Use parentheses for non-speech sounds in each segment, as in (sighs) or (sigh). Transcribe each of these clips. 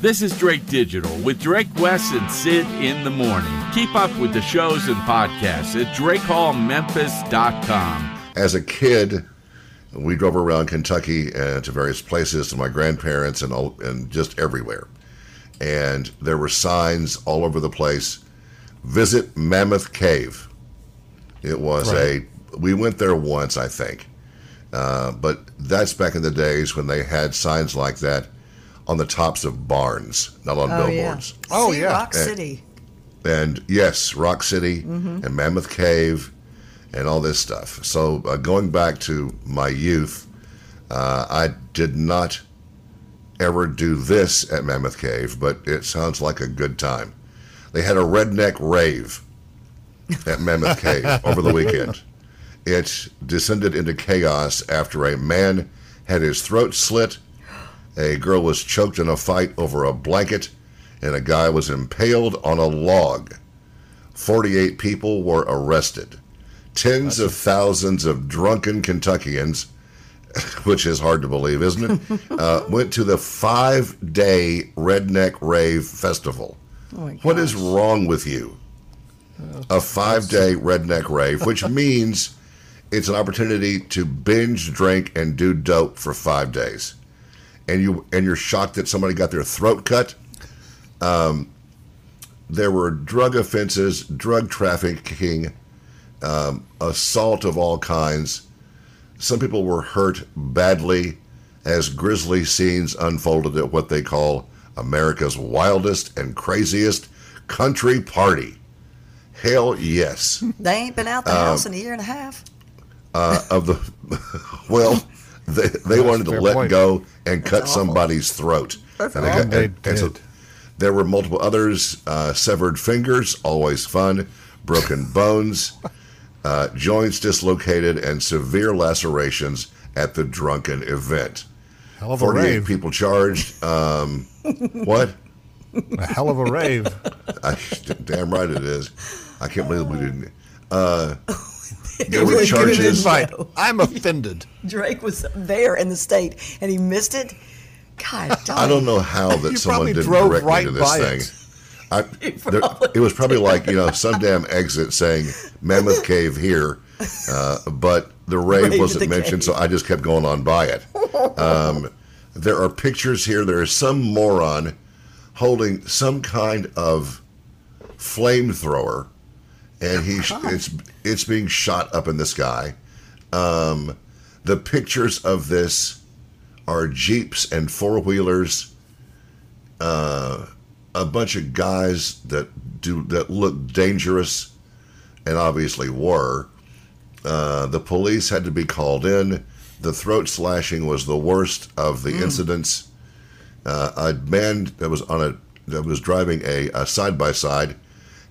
This is Drake Digital with Drake Wes and Syd in the morning. Keep up with the shows and podcasts at drakehallmemphis.com. As a kid, we drove around Kentucky uh, to various places to my grandparents and all, and just everywhere. And there were signs all over the place. Visit Mammoth Cave. It was Right. a. We went there once, I think, uh, but that's back in the days when they had signs like that on the tops of barns, not on Oh, billboards. yeah. Oh, See, yeah. Rock Eh. City. and yes, Rock City Mm-hmm. and Mammoth Cave and all this stuff. So uh, going back to my youth, uh, I did not ever do this at Mammoth Cave, but it sounds like a good time. They had a redneck rave at Mammoth Cave (laughs) over the weekend. It descended into chaos after a man had his throat slit, a girl was choked in a fight over a blanket, and a guy was impaled on a log. 48 people were arrested. Tens of thousands of drunken Kentuckians, (laughs) which is hard to believe, isn't it? (laughs) uh, went to the five day Redneck Rave Festival. Oh What is wrong with you? A five day (laughs) Redneck Rave, which means it's an opportunity to binge drink and do dope for five days. And you and you're shocked that somebody got their throat cut. Um, there were drug offenses, drug trafficking, um, assault of all kinds. Some people were hurt badly as grisly scenes unfolded at what they call America's wildest and craziest country party. Hell yes. They ain't been out the Um, house in a year and a half. Uh, of the (laughs) well, they, they wanted to let point. go and cut awful. somebody's throat. That's And they awful. got- They and- and so there were multiple others. Uh, severed fingers, always fun. Broken (laughs) bones, uh, joints dislocated, and severe lacerations at the drunken event. Hell of a 48 rave. people charged. Um, what? A hell of a rave. (laughs) I, damn right it is. I can't believe we didn't. Uh, there were really good charges. Invite. (laughs) I'm offended. Drake was there in the state and he missed it. God, (laughs) I don't know how that You someone didn't drove direct right me to this thing. it. I, (laughs) there, it was probably like you know some damn exit saying Mammoth Cave here, uh, but the rave Rave wasn't the mentioned, cave. so I just kept going on by it. Um, there are pictures here. There is some moron holding some kind of flamethrower, and he it's it's being shot up in the sky. Um, the pictures of this are jeeps and four wheelers. Uh, a bunch of guys that do that look dangerous, and obviously were. Uh, the police had to be called in. The throat slashing was the worst of the incidents. Uh, a man that was on a that was driving a side by side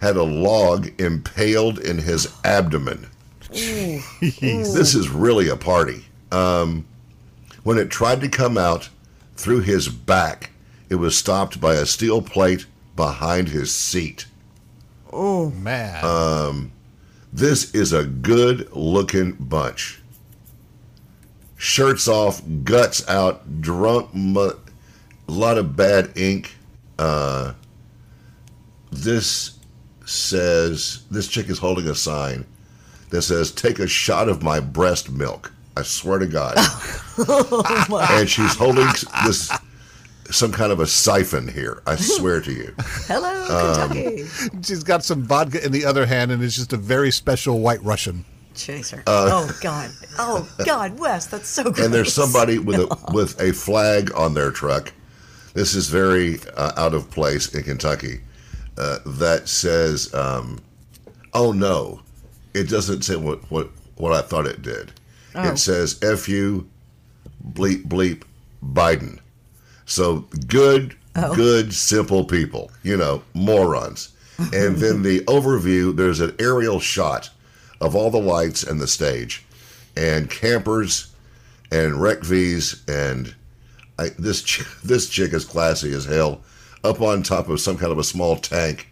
had a log impaled in his abdomen. This is really a party. Um, when it tried to come out through his back, it was stopped by a steel plate behind his seat. Oh man. Uh, This is a good looking bunch. Shirts off, guts out, drunk, mu- a lot of bad ink. Uh, this says, this chick is holding a sign that says, Take a shot of my breast milk. I swear to God. (laughs) and she's holding this, some kind of a siphon here. I swear to you. Hello, um, Kentucky. She's got some vodka in the other hand, and it's just a very special white Russian. Chaser. Uh, oh God. Oh God, Wes, that's so gross. and there's somebody with a (laughs) with a flag on their truck. This is very uh, out of place in Kentucky. Uh, that says, um, "Oh no, it doesn't say what what what I thought it did. Oh. It says F you, bleep bleep, Biden." So good, Oh. good, simple people, you know, morons. And then the (laughs) overview. There's an aerial shot of all the lights and the stage, and campers and rec V's and I, this ch- (laughs) this chick is classy as hell, up on top of some kind of a small tank,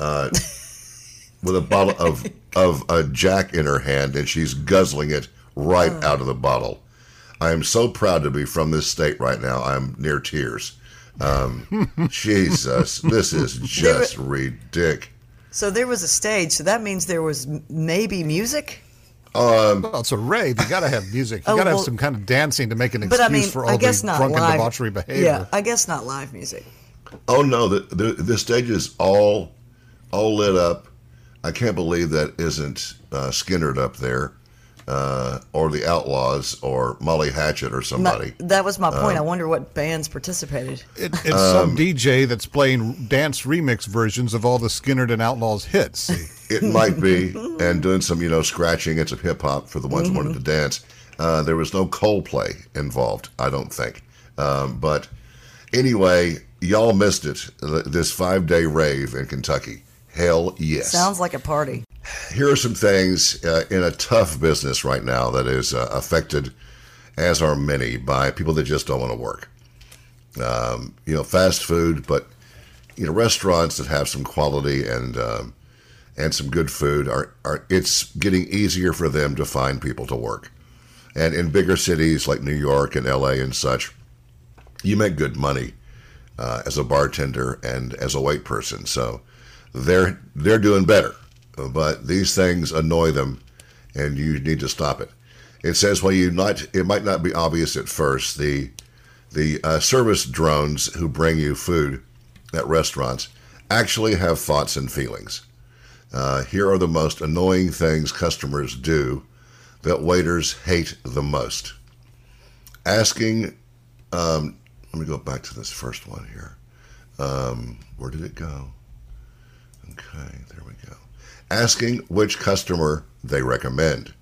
uh, with a bottle of (laughs) of a Jack in her hand, and she's guzzling it right out of the bottle. I am so proud to be from this state right now. I'm near tears. Um, (laughs) Jesus, this is just ridiculous. So there was a stage. So that means there was maybe music. Well, it's a rave. You got to have music. You Oh, got to have some kind of dancing to make an But excuse I mean, for all I guess the not drunken live. debauchery behavior. Yeah, I guess not live music. Oh no, the, the the stage is all all lit up. I can't believe that isn't uh, Skynyrd up there, uh, or the Outlaws, or Molly Hatchet, or My- somebody. that was my point. I wonder what bands participated. It, it's Um, some DJ that's playing dance remix versions of all the Skynyrd and Outlaws hits. (laughs) It might be, and doing some you know scratching and some hip hop for the ones who wanted to dance. Uh, there was no Coldplay involved, I don't think. Um, but anyway, y'all missed it. This five day rave in Kentucky. Hell yes. Sounds like a party. here are some things uh, in a tough business right now that is uh, affected, as are many, by people that just don't want to work. Um, you know, fast food, but you know, restaurants that have some quality and um, and some good food are, are it's getting easier for them to find people to work. And in bigger cities like New York and L.A. and such, you make good money uh, as a bartender and as a white person. So they're they're doing better, but these things annoy them, and you need to stop it. It says while you not it might not be obvious at first the the uh, service drones who bring you food at restaurants actually have thoughts and feelings. Uh, here are the most annoying things customers do that waiters hate the most. Asking, um, let me go back to this first one here. Um, where did it go? Okay, there we go. Asking which customer they recommend.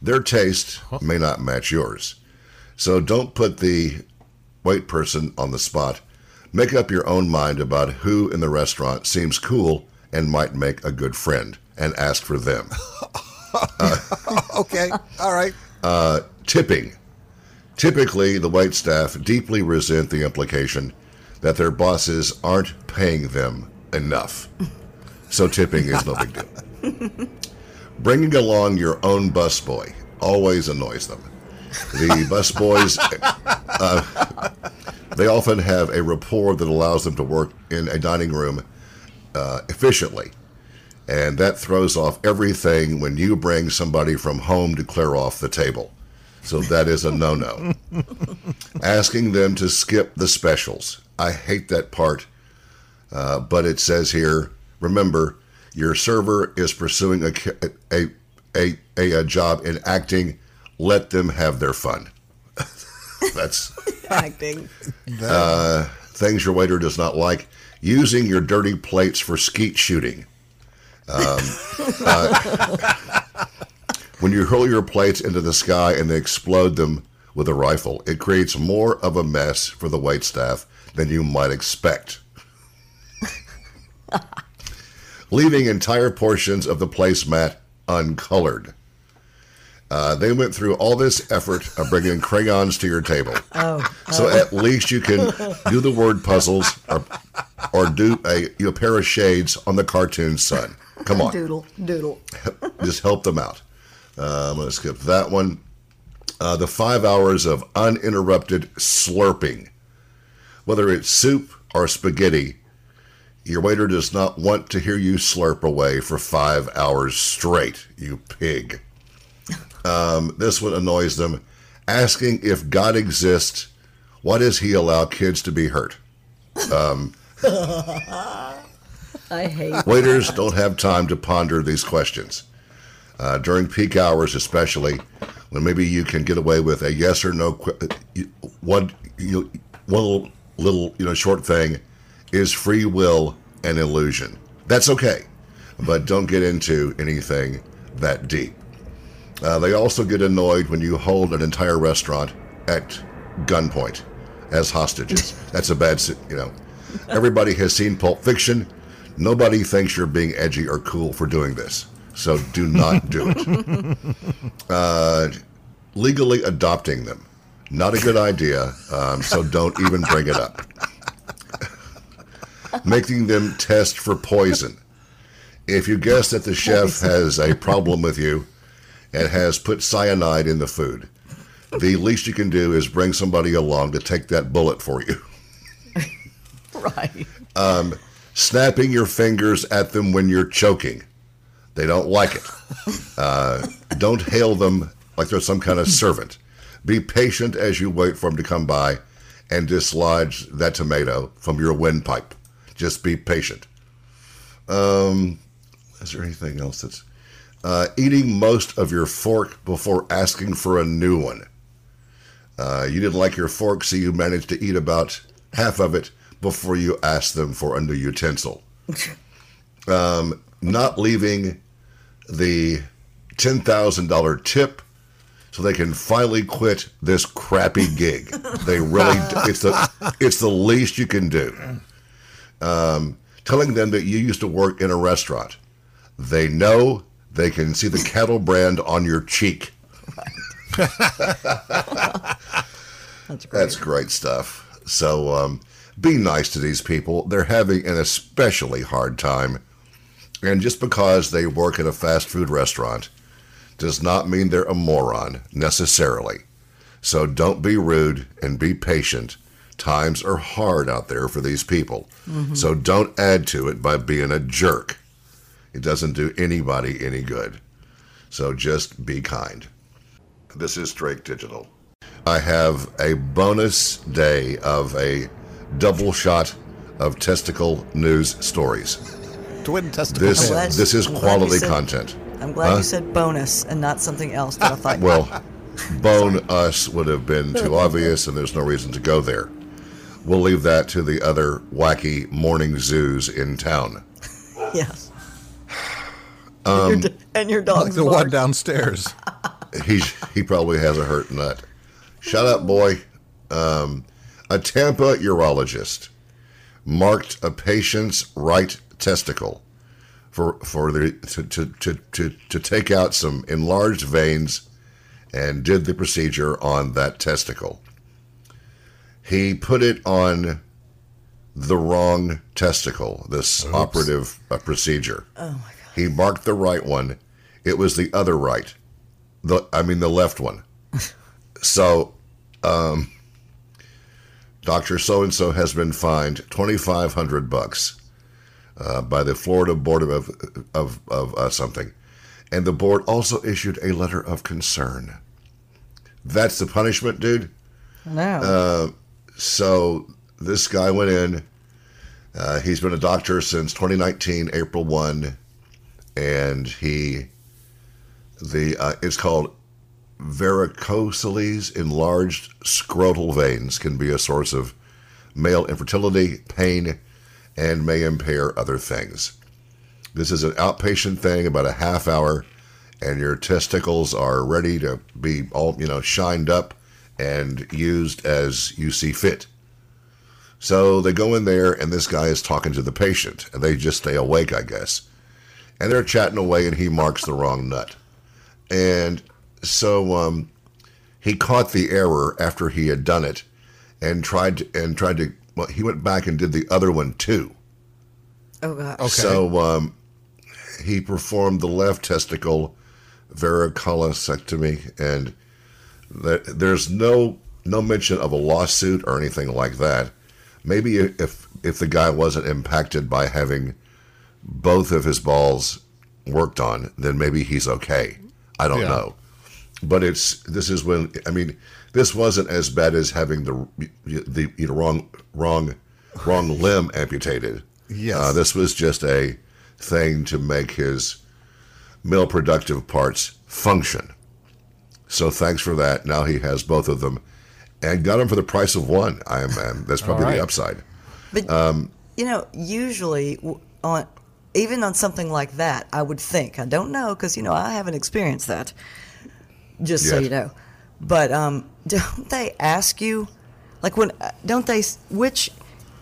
Their taste may not match yours. So don't put the wait person on the spot. Make up your own mind about who in the restaurant seems cool and might make a good friend and ask for them. (laughs) okay, all right. Uh, tipping. Typically, the wait staff deeply resent the implication that their bosses aren't paying them enough. So tipping is no big deal. (laughs) Bringing along your own busboy always annoys them. The busboys, (laughs) uh, they often have a rapport that allows them to work in a dining room uh, efficiently. And that throws off everything when you bring somebody from home to clear off the table. So that is a no no. Asking them to skip the specials. I hate that part. Uh, but it says here remember, your server is pursuing a, a, a, a, a job in acting. Let them have their fun. (laughs) That's Acting. uh, things your waiter does not like. Using your dirty plates for skeet shooting. Um, (laughs) uh, when you hurl your plates into the sky and they explode them with a rifle, it creates more of a mess for the wait staff than you might expect. (laughs) Leaving entire portions of the placemat uncolored. Uh, they went through all this effort of bringing crayons to your table. (laughs) Oh, So at least you can do the word puzzles or, or do a, you know, pair of shades on the cartoon sun. Come on, doodle, doodle. just help them out. Uh, I'm going to skip that one. Uh, the five hours of uninterrupted slurping. Whether it's soup or spaghetti, your waiter does not want to hear you slurp away for five hours straight, you pig. (laughs) Um, this one annoys them. Asking if God exists, why does he allow kids to be hurt? Um, (laughs) I hate. Waiters don't have time to ponder these questions. Uh, during peak hours, especially, when maybe you can get away with a yes or no, one, you, one little, you know, short thing is free will an illusion. That's okay, but don't get into anything that deep. Uh, they also get annoyed when you hold an entire restaurant at gunpoint as hostages. (laughs) That's a bad, you know. Everybody has seen Pulp Fiction. Nobody thinks you're being edgy or cool for doing this. So do not do it. (laughs) Uh, legally adopting them. Not a good idea. Um, so don't even bring it up. Making them test for poison. If you guess that the chef has a problem with you and has put cyanide in the food, the least you can do is bring somebody along to take that bullet for you. (laughs) right. snapping your fingers at them when you're choking. They don't like it. Uh, don't hail them like they're some kind of servant. Be patient as you wait for them to come by and dislodge that tomato from your windpipe. Just be patient. Um, is there anything else that's uh, eating most of your fork before asking for a new one? Uh, you didn't like your fork, so you managed to eat about half of it before you asked them for a new utensil. (laughs) Um, not leaving the $10,000 tip so they can finally quit this crappy gig. They really, (laughs) it's the, it's the least you can do. Um, telling them that you used to work in a restaurant. They know they can see the cattle brand on your cheek. (laughs) That's great. That's great stuff. So um, be nice to these people. They're having an especially hard time. And just because they work at a fast food restaurant does not mean they're a moron necessarily. So don't be rude and be patient. Times are hard out there for these people. Mm-hmm. So don't add to it by being a jerk. It doesn't do anybody any good. So just be kind. This is Drake Digital. I have a bonus day of a double shot of testicle news stories. Twin testicle. This I'm glad- this is I'm quality said- content. I'm glad Huh? you said bonus and not something else that I (laughs) thought. Well, (laughs) bone us would have been too obvious, and there's no reason to go there. We'll leave that to the other wacky morning zoos in town. (laughs) yes. (sighs) Um, and, your, and your dog's like the one downstairs. He he probably has a hurt nut. Shut up, boy. Um, a Tampa urologist marked a patient's right testicle for for the to to, to, to, to take out some enlarged veins and did the procedure on that testicle. He put it on the wrong testicle, this operative uh, procedure. Oh my god. He marked the right one. It was the other right. The I mean the left one. (laughs) so, um, Doctor So and So has been fined twenty five hundred bucks uh, by the Florida Board of of of uh, something, and the board also issued a letter of concern. That's the punishment, dude. No. So this guy went in. Uh, he's been a doctor since 2019, April 1, and he the uh, it's called varicocele enlarged scrotal veins can be a source of male infertility, pain, and may impair other things. This is an outpatient thing, about a half hour, and your testicles are ready to be all you know shined up and used as you see fit. So they go in there, and this guy is talking to the patient, and they just stay awake, I guess. And they're chatting away, and he marks the wrong nut. And so um, he caught the error after he had done it, and tried to, and tried to. Well, he went back and did the other one too. oh god. Okay. So um, he performed the left testicle varicolectomy, and th- there's no no mention of a lawsuit or anything like that. Maybe if if the guy wasn't impacted by having both of his balls worked on, then maybe he's okay. I don't Yeah. know, but it's this is when I mean this wasn't as bad as having the the you know, wrong wrong wrong limb amputated. Yes. Uh, this was just a thing to make his male productive parts function. So thanks for that. Now he has both of them, and got them for the price of one. I am. That's probably All right. the upside. But Um, you know, usually on even on something like that, I would think. I don't know because you know I haven't experienced that. Just so you know, but um, (laughs) don't they ask you, like when don't they which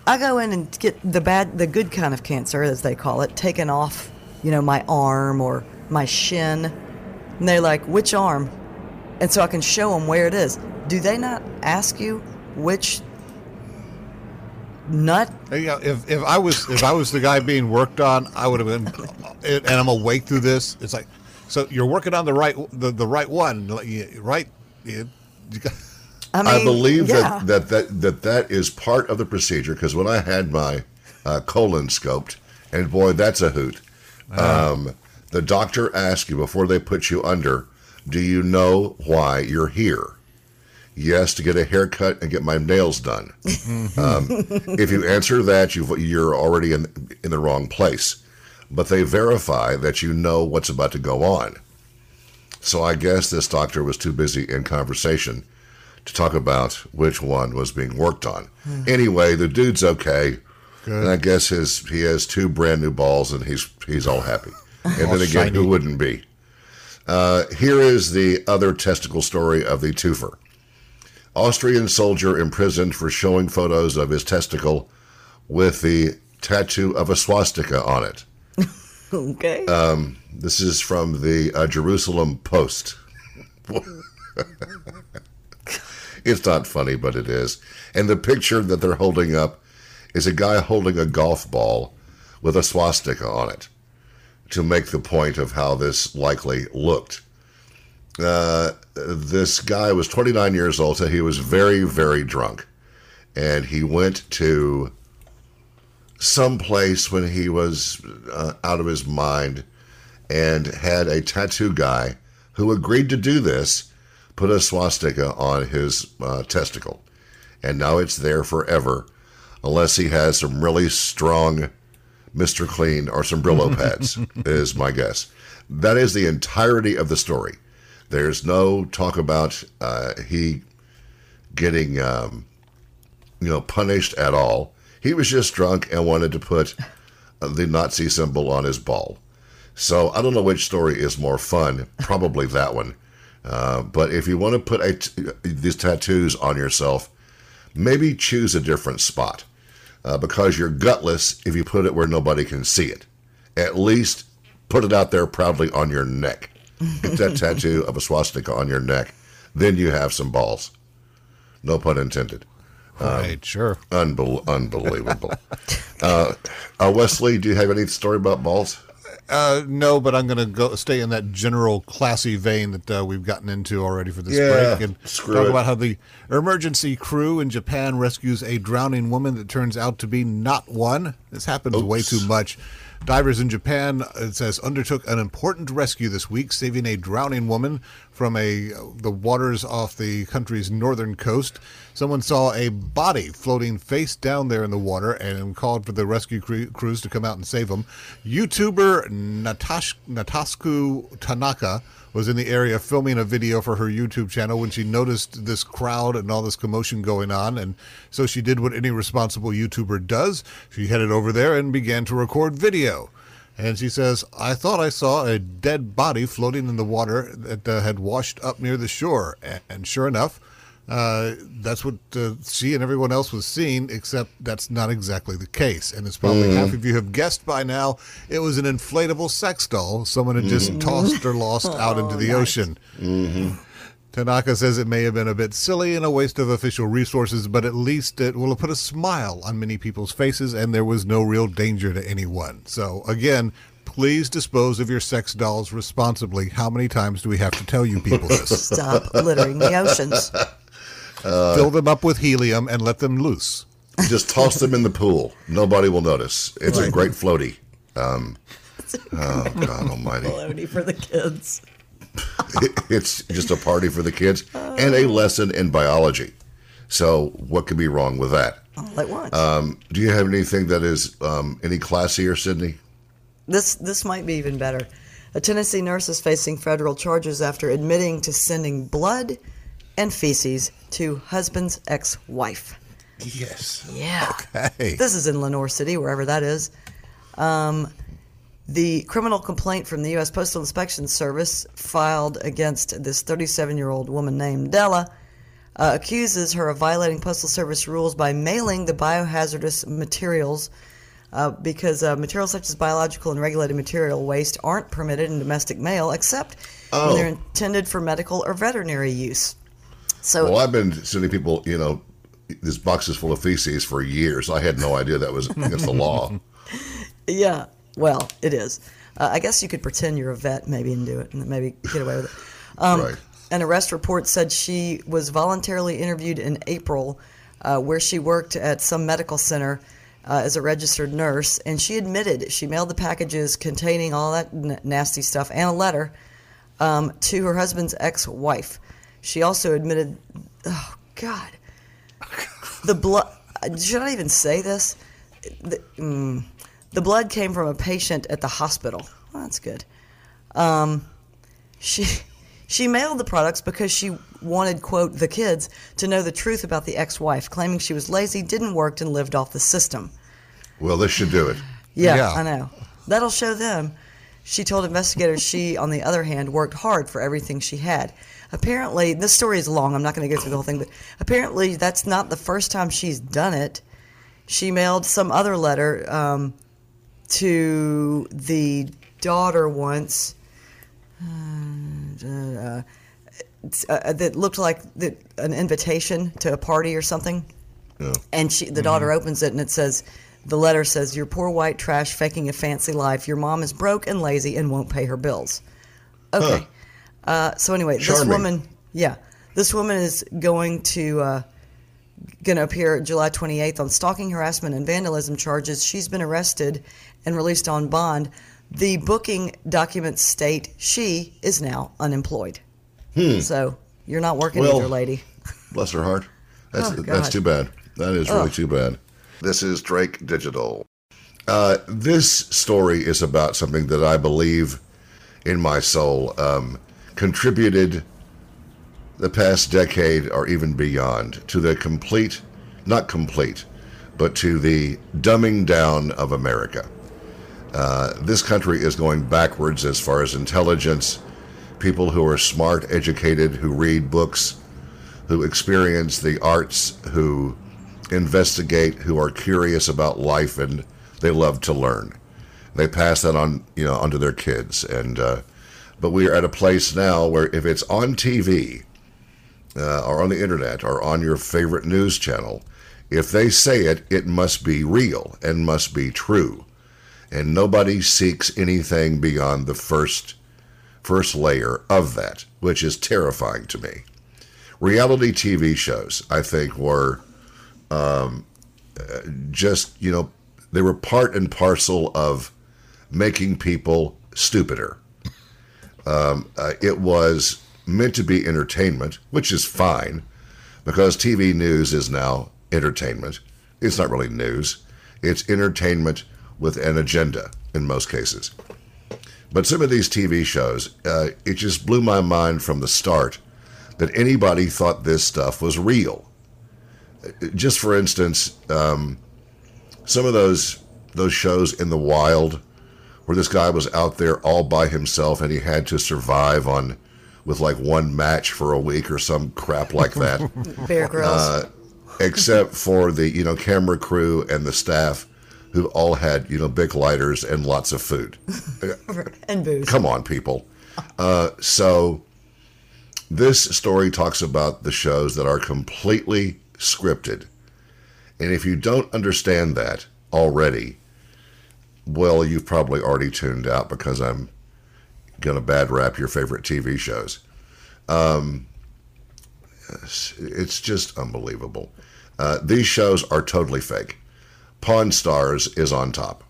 I go in and get the bad, the good kind of cancer as they call it, taken off, you know, my arm or my shin, and they're like, which arm, and so I can show them where it is. Do they not ask you which nut yeah, if if I was if I was the guy being worked on, I would have been, and I'm awake through this. It's like, so you're working on the right the, the right one, right? You, you got, I I, believe yeah. that, that, that, that that is part of the procedure because when I had my uh, colon scoped, and boy, that's a hoot. Um, the doctor asks you before they put you under, do you know why you're here? Yes, to get a haircut and get my nails done. um, if you answer that, you've, you're already in, in the wrong place. But they verify that you know what's about to go on. So I guess this doctor was too busy in conversation to talk about which one was being worked on. Anyway, the dude's okay. Good. And I guess his he has two brand new balls and he's he's all happy. (laughs) And All then again, shiny. who wouldn't be? Uh, here is the other testicle story of the twofer. Austrian soldier imprisoned for showing photos of his testicle with the tattoo of a swastika on it. (laughs) Okay. This is from the uh, Jerusalem Post. (laughs) it's not funny, but it is. And the picture that they're holding up is a guy holding a golf ball with a swastika on it to make the point of how this likely looked. Uh, this guy was 29 years old, so he was very, very drunk. And he went to some place when he was uh, out of his mind and had a tattoo guy who agreed to do this put a swastika on his uh, testicle. And now it's there forever, unless he has some really strong Mr. Clean or some Brillo (laughs) pads, is my guess. That is the entirety of the story. There's no talk about uh, he getting, um, you know, punished at all. He was just drunk and wanted to put uh, the Nazi symbol on his ball. So I don't know which story is more fun. Probably that one. Uh, but if you want to put a t- these tattoos on yourself, maybe choose a different spot uh, because you're gutless if you put it where nobody can see it. At least put it out there proudly on your neck. Get that (laughs) tattoo of a swastika on your neck, then you have some balls. No pun intended. Right, sure. Unbel- unbelievable. (laughs) uh, uh, Wesley, do you have any story about balls? Uh, no, but I'm going to go stay in that general classy vein that uh, we've gotten into already for this Yeah, break and screw talk it. about how the emergency crew in Japan rescues a drowning woman that turns out to be not one. This happens way too much. Divers in Japan, it says, undertook an important rescue this week, saving a drowning woman from a the waters off the country's northern coast. Someone saw a body floating face down there in the water and called for the rescue cre- crews to come out and save him. YouTuber Natash- Natasku Tanaka was in the area filming a video for her YouTube channel when she noticed this crowd and all this commotion going on. And so she did what any responsible YouTuber does. She headed over there and began to record video. And she says, I thought I saw a dead body floating in the water that uh, had washed up near the shore. And sure enough, uh, that's what uh, she and everyone else was seeing, except that's not exactly the case. And it's probably half of you have guessed by now it was an inflatable sex doll someone had just tossed or lost (laughs) out into the ocean. Tanaka says it may have been a bit silly and a waste of official resources, but at least it will have put a smile on many people's faces, and there was no real danger to anyone. So, again, please dispose of your sex dolls responsibly. How many times do we have to tell you people this? (laughs) Stop littering the oceans. (laughs) Fill them up with helium and let them loose. Just toss them in the pool. Nobody will notice. It's a great floaty. Um, oh, God almighty. Baloney for the kids. (laughs) It's just a party for the kids and a lesson in biology. So, what could be wrong with that? All at once. Um, do you have anything that is um, any classier, Sydney? This this might be even better. A Tennessee nurse is facing federal charges after admitting to sending blood and feces to husband's ex-wife. Yes. Yeah. Hey. This is in Lenoir City, wherever that is. Um, the criminal complaint from the U.S. Postal Inspection Service filed against this 37 year old woman named Della uh, accuses her of violating Postal Service rules by mailing the biohazardous materials uh, because uh, materials such as biological and regulated material waste aren't permitted in domestic mail except Oh. when they're intended for medical or veterinary use. So Well, I've been sending people, you know, this box is full of feces for years. I had no idea that was against the law. (laughs) Yeah, well, it is. Uh, I guess you could pretend you're a vet maybe and do it, and maybe get away with it. (sighs) Um, Right. An arrest report said she was voluntarily interviewed in April, uh, where she worked at some medical center uh, as a registered nurse, and she admitted she mailed the packages containing all that n- nasty stuff and a letter um, to her husband's ex-wife. She also admitted, oh God, the blood. Should I even say this? The, mm, the blood came from a patient at the hospital. Well, that's good. Um, she she mailed the products because she wanted quote the kids to know the truth about the ex-wife, claiming she was lazy, didn't work, and lived off the system. Well, this should do it. Yeah, Yeah. I know. That'll show them. She told investigators she, on the other hand, worked hard for everything she had. Apparently, this story is long. I'm not going to go through the whole thing, but apparently, that's not the first time she's done it. She mailed some other letter um, to the daughter once uh, uh, that looked like the, an invitation to a party or something. Yeah. And she, the daughter opens it and it says, the letter says, "You're poor white trash faking a fancy life. Your mom is broke and lazy and won't pay her bills." Okay. Uh, so anyway, this woman, yeah, this woman is going to uh, going to appear July 28th on stalking, harassment, and vandalism charges. She's been arrested and released on bond. The booking documents state she is now unemployed. So you're not working Hmm. Well, either, lady. Bless her heart. (laughs) That's Oh, that's too bad. That is really too bad. This is Drake Digital. Uh, this story is about something that I believe in my soul um, contributed the past decade or even beyond to the complete, not complete, but to the dumbing down of America. Uh, this country is going backwards as far as intelligence. People who are smart, educated, who read books, who experience the arts, who investigate, who are curious about life, and they love to learn. They pass that on, you know, onto their kids. And uh, but we are at a place now where if it's on TV uh, or on the internet or on your favorite news channel, if they say it, it must be real and must be true. And nobody seeks anything beyond the first first layer of that, which is terrifying to me reality TV shows, I think, were um, uh, just, you know, they were part and parcel of making people stupider. Um, uh, it was meant to be entertainment, which is fine because TV news is now entertainment. It's not really news, it's entertainment with an agenda in most cases. But some of these TV shows, uh, it just blew my mind from the start that anybody thought this stuff was real. Just for instance, um, some of those those shows in the wild, where this guy was out there all by himself and he had to survive on with like one match for a week or some crap like that, (laughs) Bear Grylls. uh, except for the you know camera crew and the staff who all had you know big lighters and lots of food. (laughs) and booze. Come on, people. Uh, so, this story talks about the shows that are completely scripted. And if you don't understand that already, well, you've probably already tuned out because I'm going to bad rap your favorite TV shows. Um, it's- just unbelievable. Uh, these shows are totally fake. Pawn Stars is on top.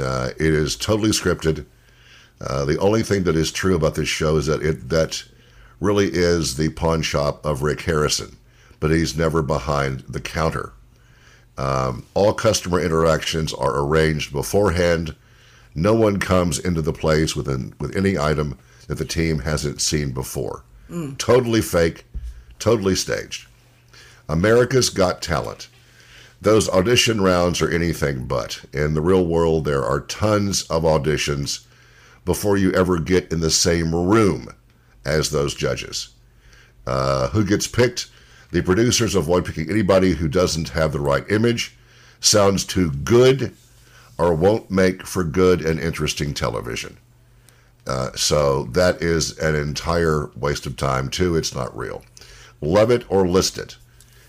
Uh, it is totally scripted. Uh, the only thing that is true about this show is that it that really is the pawn shop of Rick Harrison, but he's never behind the counter. Um, all customer interactions are arranged beforehand. No one comes into the place with an, with any item that the team hasn't seen before. Totally fake, totally staged. America's Got Talent. Those audition rounds are anything but. In the real world, there are tons of auditions before you ever get in the same room as those judges. Uh, who gets picked? The producers avoid picking anybody who doesn't have the right image, sounds too good, or won't make for good and interesting television. Uh, so that is an entire waste of time, too. It's not real. Love it or list it.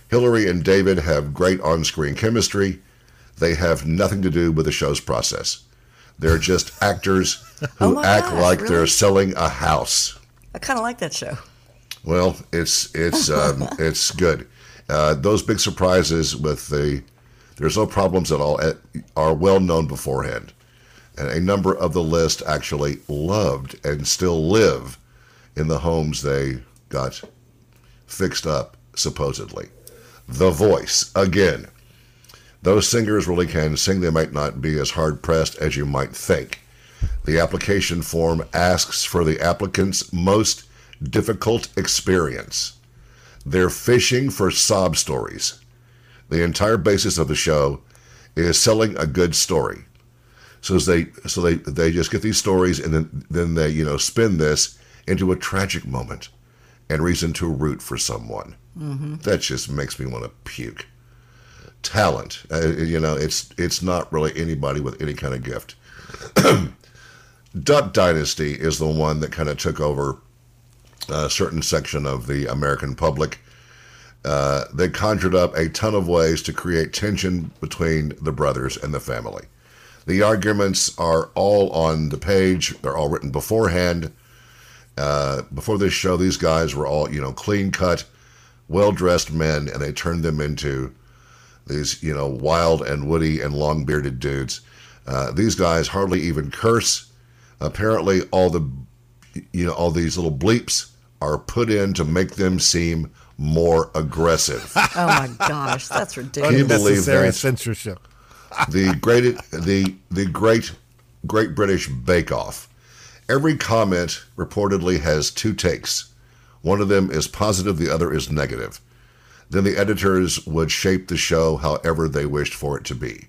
Hilary and David have great on screen chemistry. They have nothing to do with the show's process. They're just actors (laughs) who Oh act gosh, like really? they're selling a house. I kind of like that show. Well, it's it's um, (laughs) it's good. Uh, those big surprises with the there's no problems at all eh, are well known beforehand, and a number of the list actually loved and still live in the homes they got fixed up supposedly. The Voice again. Those singers really can sing. They might not be as hard pressed as you might think. The application form asks for the applicant's most difficult experience. They're fishing for sob stories. The entire basis of the show is selling a good story. So they so they they just get these stories and then then they you know spin this into a tragic moment and reason to root for someone. Mm-hmm. That just makes me want to puke. Talent, uh, you know, it's it's not really anybody with any kind of gift. (clears throat) Duck Dynasty is the one that kind of took over a certain section of the American public. Uh, they conjured up a ton of ways to create tension between the brothers and the family. The arguments are all on the page, they're all written beforehand. Uh, before this show, these guys were all, you know, clean cut, well dressed men, and they turned them into these, you know, wild and woody and long bearded dudes. Uh, these guys hardly even curse. Apparently, all the, you know, all these little bleeps are put in to make them seem more aggressive. (laughs) Oh my gosh, that's Can you ridiculous. believe Unnecessary that? censorship. the great the the great Great British Bake Off. Every comment reportedly has two takes. One of them is positive, the other is negative. Then the editors would shape the show however they wished for it to be.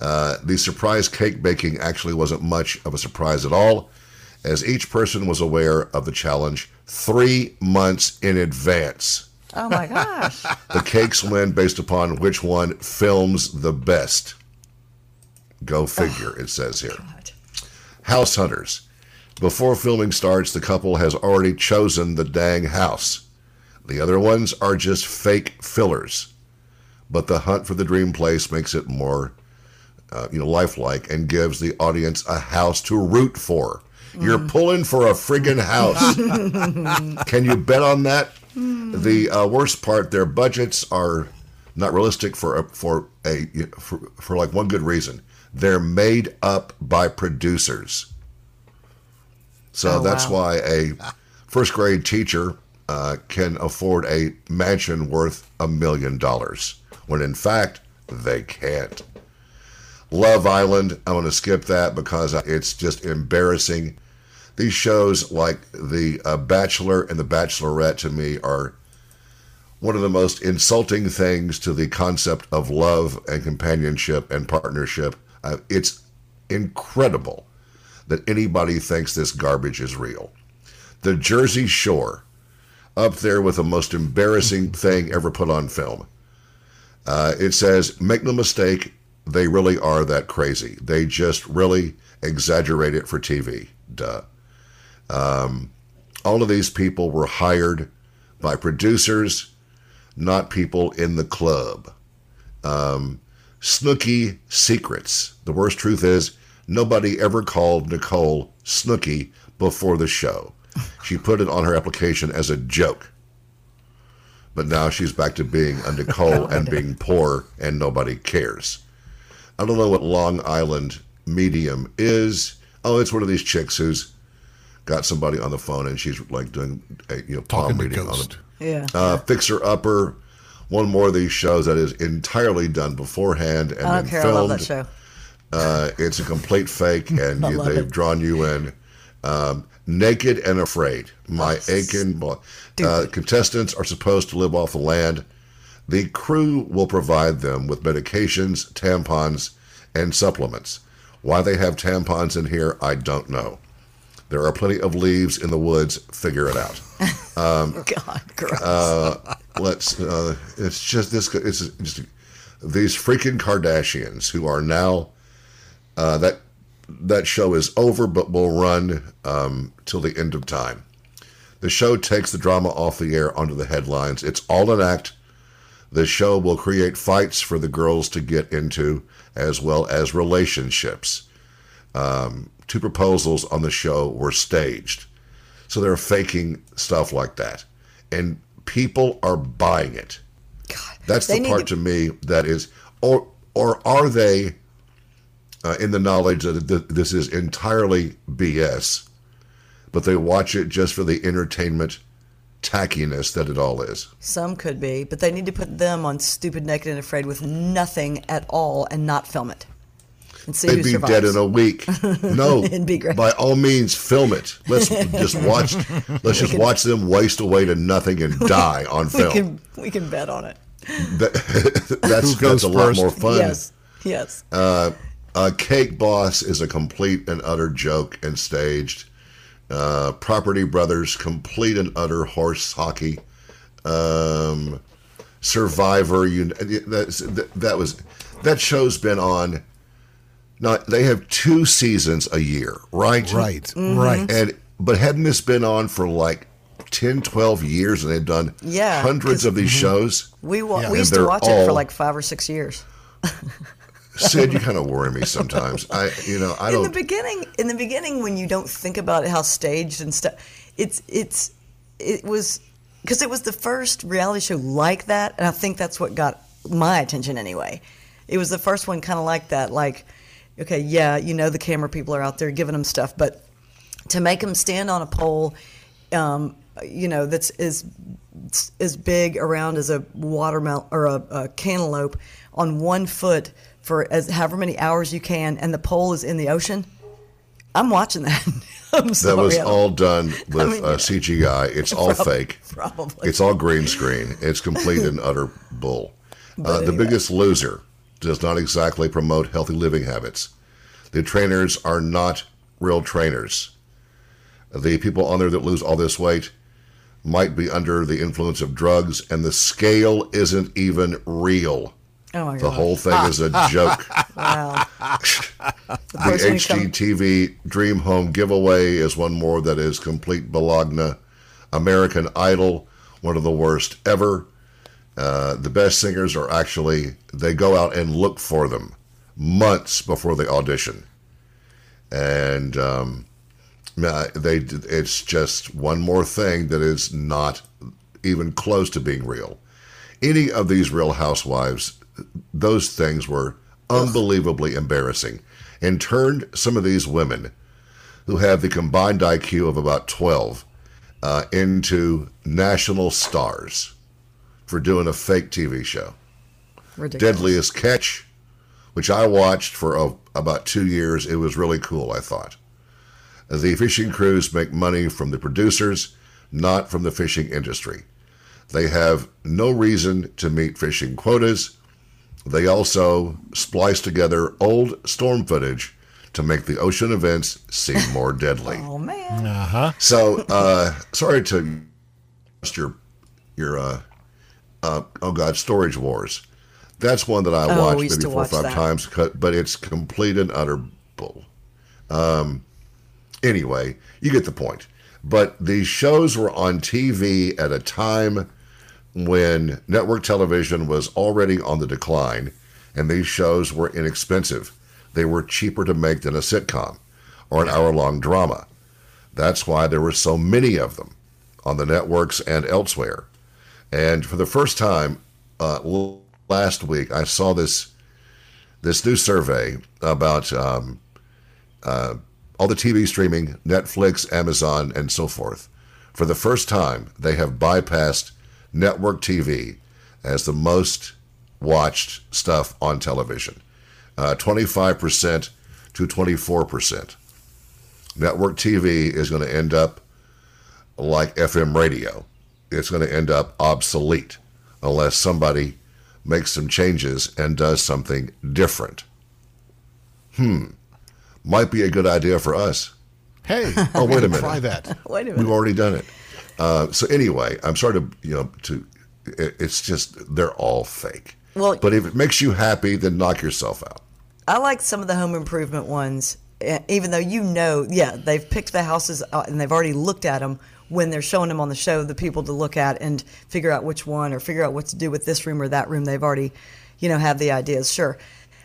Uh, the surprise cake baking actually wasn't much of a surprise at all, as each person was aware of the challenge three months in advance. Oh my gosh. (laughs) The cakes win based upon which one films the best. Go figure, it says here. House Hunters. Before filming starts, the couple has already chosen the dang house. The other ones are just fake fillers. But the hunt for the dream place makes it more, uh, you know, lifelike and gives the audience a house to root for. You're pulling for a friggin' house. (laughs) Can you bet on that? The uh, worst part, their budgets are not realistic for a, for a for, for like one good reason. They're made up by producers. So Oh, that's wow. why a first grade teacher uh, can afford a mansion worth a million dollars, when in fact they can't. Love Island, I'm going to skip that because it's just embarrassing. These shows like The uh, Bachelor and The Bachelorette to me are one of the most insulting things to the concept of love and companionship and partnership. Uh, it's incredible that anybody thinks this garbage is real. The Jersey Shore, up there with the most embarrassing (laughs) thing ever put on film. Uh, it says, make no mistake, they really are that crazy. They just really exaggerate it for TV. Duh. Um, all of these people were hired by producers, not people in the club. Um, Snooki secrets. The worst truth is, nobody ever called Nicole Snooki before the show. She put it on her application as a joke. But now she's back to being a Nicole (laughs) and being poor, and nobody cares. I don't know what Long Island Medium is. Oh, it's one of these chicks who's got somebody on the phone and she's like doing a you know palm Talking to reading on Ghost. them. Yeah. Uh, Fixer Upper, one more of these shows that is entirely done beforehand and I don't then care. I filmed. love that show. Uh, it's a complete fake, (laughs) and I you, love they've it. drawn you in. Um, naked and afraid. My aching. blo- Uh, contestants are supposed to live off the land. The crew will provide them with medications, tampons, and supplements. Why they have tampons in here, I don't know. There are plenty of leaves in the woods. Figure it out. (laughs) (laughs) God, gross. let's uh, it's just this it's just these freaking kardashians who are now uh, that that show is over but will run um, till the end of time the show takes the drama off the air onto the headlines it's all an act the show will create fights for the girls to get into as well as relationships um, two proposals on the show were staged So they're faking stuff like that, and people are buying it. God, That's the part to- to me that is, or or are they uh, in the knowledge that th- this is entirely BS, but they watch it just for the entertainment tackiness that it all is. Some could be, but they need to put them on Stupid Naked and Afraid with nothing at all and not film it. And see They'd who be survives. dead in a week. (laughs) No, (laughs) It'd be great. by all means, film it. Let's just (laughs) watch. Let's just watch them waste away to nothing and die on we film. can we can bet on it. That- that's that's a lot first? more fun. Yes, yes. Uh, Cake Boss is a complete and utter joke and staged. Uh, Property Brothers, complete and utter horse hockey. Um, Survivor, you that, that was that show's been on. Not they have two seasons a year, right? Right, Mm-hmm. right. And but hadn't this been on for like 10, 12 years, and they've done Yeah, hundreds 'cause- of these shows? we wa- Yeah. we used to they're watch it for like five or six years. Syd, you (laughs) kind of worry me sometimes. I, you know, I in the beginning in the beginning when you don't think about how staged and stuff it's it's it was because it was the first reality show like that and i think that's what got my attention anyway it was the first one kind of like that like okay yeah you know the camera people are out there giving them stuff but to make them stand on a pole um, you know that's as as big around as a watermelon or a, a cantaloupe on one foot for as however many hours you can, and the pole is in the ocean. I'm watching that. (laughs) I'm That was all done (laughs) with mean, uh, CGI. It's all Prob- fake. Probably. It's all green screen. It's complete and (laughs) utter bull. Uh, But the biggest loser does not exactly promote healthy living habits. The trainers are not real trainers. The people on there that lose all this weight might be under the influence of drugs, and the scale isn't even real. oh my god. The whole thing is a joke. (laughs) Wow. The who come- HGTV Dream Home giveaway is one more that is complete Bologna. American Idol, one of the worst ever. Uh, the best singers are actually, they go out and look for them months before they audition. And um, they, it's just one more thing that is not even close to being real. Any of these real housewives, those things were unbelievably embarrassing and turned some of these women who have the combined IQ of about 12 uh, into national stars for doing a fake TV show. Ridiculous. Deadliest Catch, which I watched for uh, about two years. It was really cool, I thought. The fishing crews make money from the producers, not from the fishing industry. They have no reason to meet fishing quotas. They also splice together old storm footage to make the ocean events seem more deadly. (laughs) Oh man. Uh-huh. So, uh, sorry to your your uh, uh, oh god, Storage Wars. That's one that I Oh, watched maybe four or five that. times, cut- but it's complete and utter bull. Um, anyway, you get the point. But these shows were on TV at a time when network television was already on the decline, and these shows were inexpensive. They were cheaper to make than a sitcom or an hour long drama. That's why there were so many of them on the networks and elsewhere. And for the first time uh, last week, I saw this this new survey about um, uh, all the TV streaming, Netflix, Amazon, and so forth. For the first time, they have bypassed network TV as the most watched stuff on television. Uh, 25% to 24%. Network TV is going to end up like FM radio. It's going to end up obsolete unless somebody makes some changes and does something different. Hmm. Might be a good idea for us. Hey, Oh, wait a minute. Try that. (laughs) Wait a minute. We've already done it. Uh, so anyway, I'm sorry to you know to. It, it's just they're all fake. Well- but if it makes you happy, then knock yourself out. I like some of the home improvement ones, eh, even though you know, yeah, they've picked the houses uh, and they've already looked at them when they're showing them on the show, the people to look at and figure out which one or figure out what to do with this room or that room. They've already, you know, have the ideas, sure.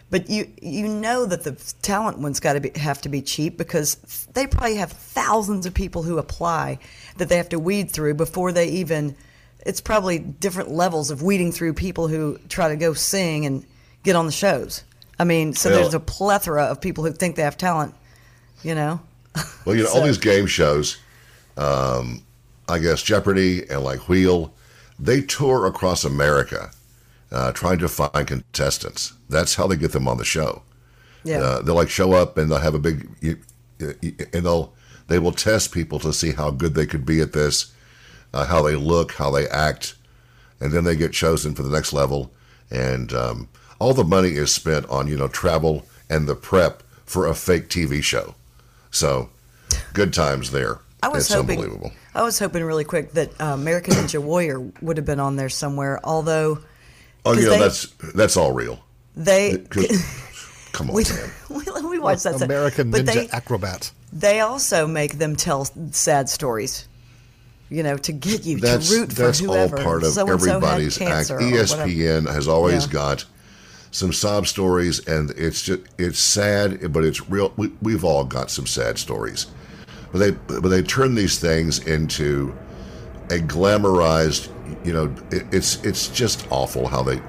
But you you know that the talent one's got to be have to be cheap because they probably have thousands of people who apply that they have to weed through before they even. It's probably different levels of weeding through people who try to go sing and get on the shows. I mean, so Well- there's a plethora of people who think they have talent. You know. Well, you know, all (laughs) these game shows, um, I guess Jeopardy and like Wheel, they tour across America uh, trying to find contestants. That's how they get them on the show. Yeah. Uh, they'll like show up and they'll have a big, you, you, and they'll they will test people to see how good they could be at this, uh, how they look, how they act, and then they get chosen for the next level. And um, all the money is spent on you know travel and the prep for a fake TV show. So, good times there. I was it's hoping. unbelievable. I was hoping really quick that uh, American Ninja Warrior would have been on there somewhere. Although Oh, 'cause you know they- that's that's all real. They. Come on, (laughs) we, man. (laughs) we, we watched that. American but Ninja they, Acrobat. they also make them tell sad stories. You know, to get you That's to root for that's all part of So-and-so everybody's act. Cancer or whatever. ESPN has always Yeah. got some sob stories, and it's just it's sad, but it's real. We, we've all got some sad stories, but they but they turn these things into a glamorized. You know, it, it's it's just awful how they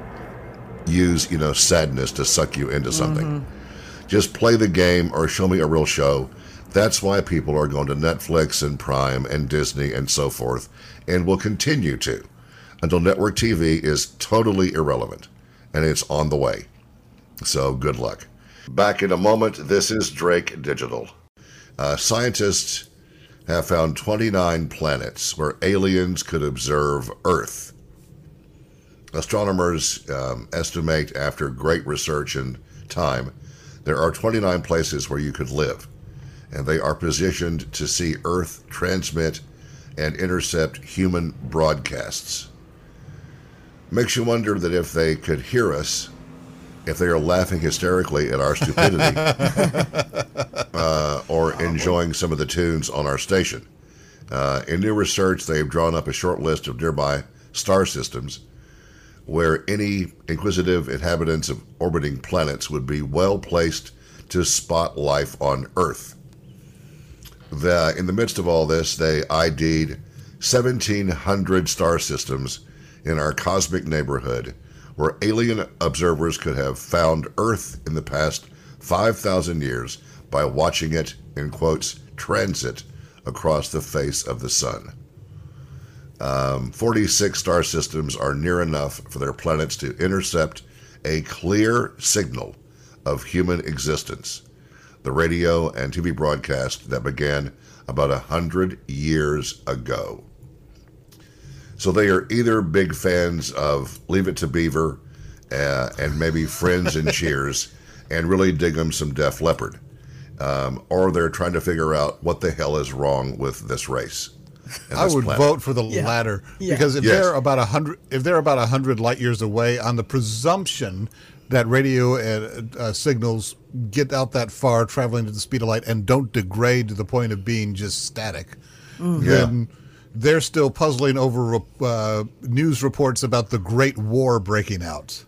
use you know sadness to suck you into something. Mm-hmm. Just play the game or show me a real show. That's why people are going to Netflix and Prime and Disney and so forth, and will continue to until network TV is totally irrelevant and it's on the way. So good luck. Back in a moment, this is Drake Digital. Uh, scientists have found 29 planets where aliens could observe Earth. Astronomers um, estimate after great research and time, there are 29 places where you could live, and they are positioned to see Earth transmit and intercept human broadcasts. Makes you wonder that if they could hear us, if they are laughing hysterically at our stupidity, (laughs) uh, or enjoying some of the tunes on our station. Uh, in new research, they've drawn up a short list of nearby star systems where any inquisitive inhabitants of orbiting planets would be well placed to spot life on Earth. The, in the midst of all this, they ID'd 1,700 star systems in our cosmic neighborhood where alien observers could have found Earth in the past 5,000 years by watching it, in quotes, transit across the face of the sun. Um, 46 star systems are near enough for their planets to intercept a clear signal of human existence. The radio and TV broadcast that began about a hundred years ago. So they are either big fans of Leave It to Beaver uh, and maybe Friends and Cheers (laughs) and really dig them some Def Leppard. Um, or they're trying to figure out what the hell is wrong with this race. and I would planet. vote for the Yeah. latter Yeah. because if Yes. they're about a hundred, if they're about a hundred light years away, on the presumption that radio and uh, signals get out that far, traveling at the speed of light, and don't degrade to the point of being just static, then they're still puzzling over uh, news reports about the Great War breaking out.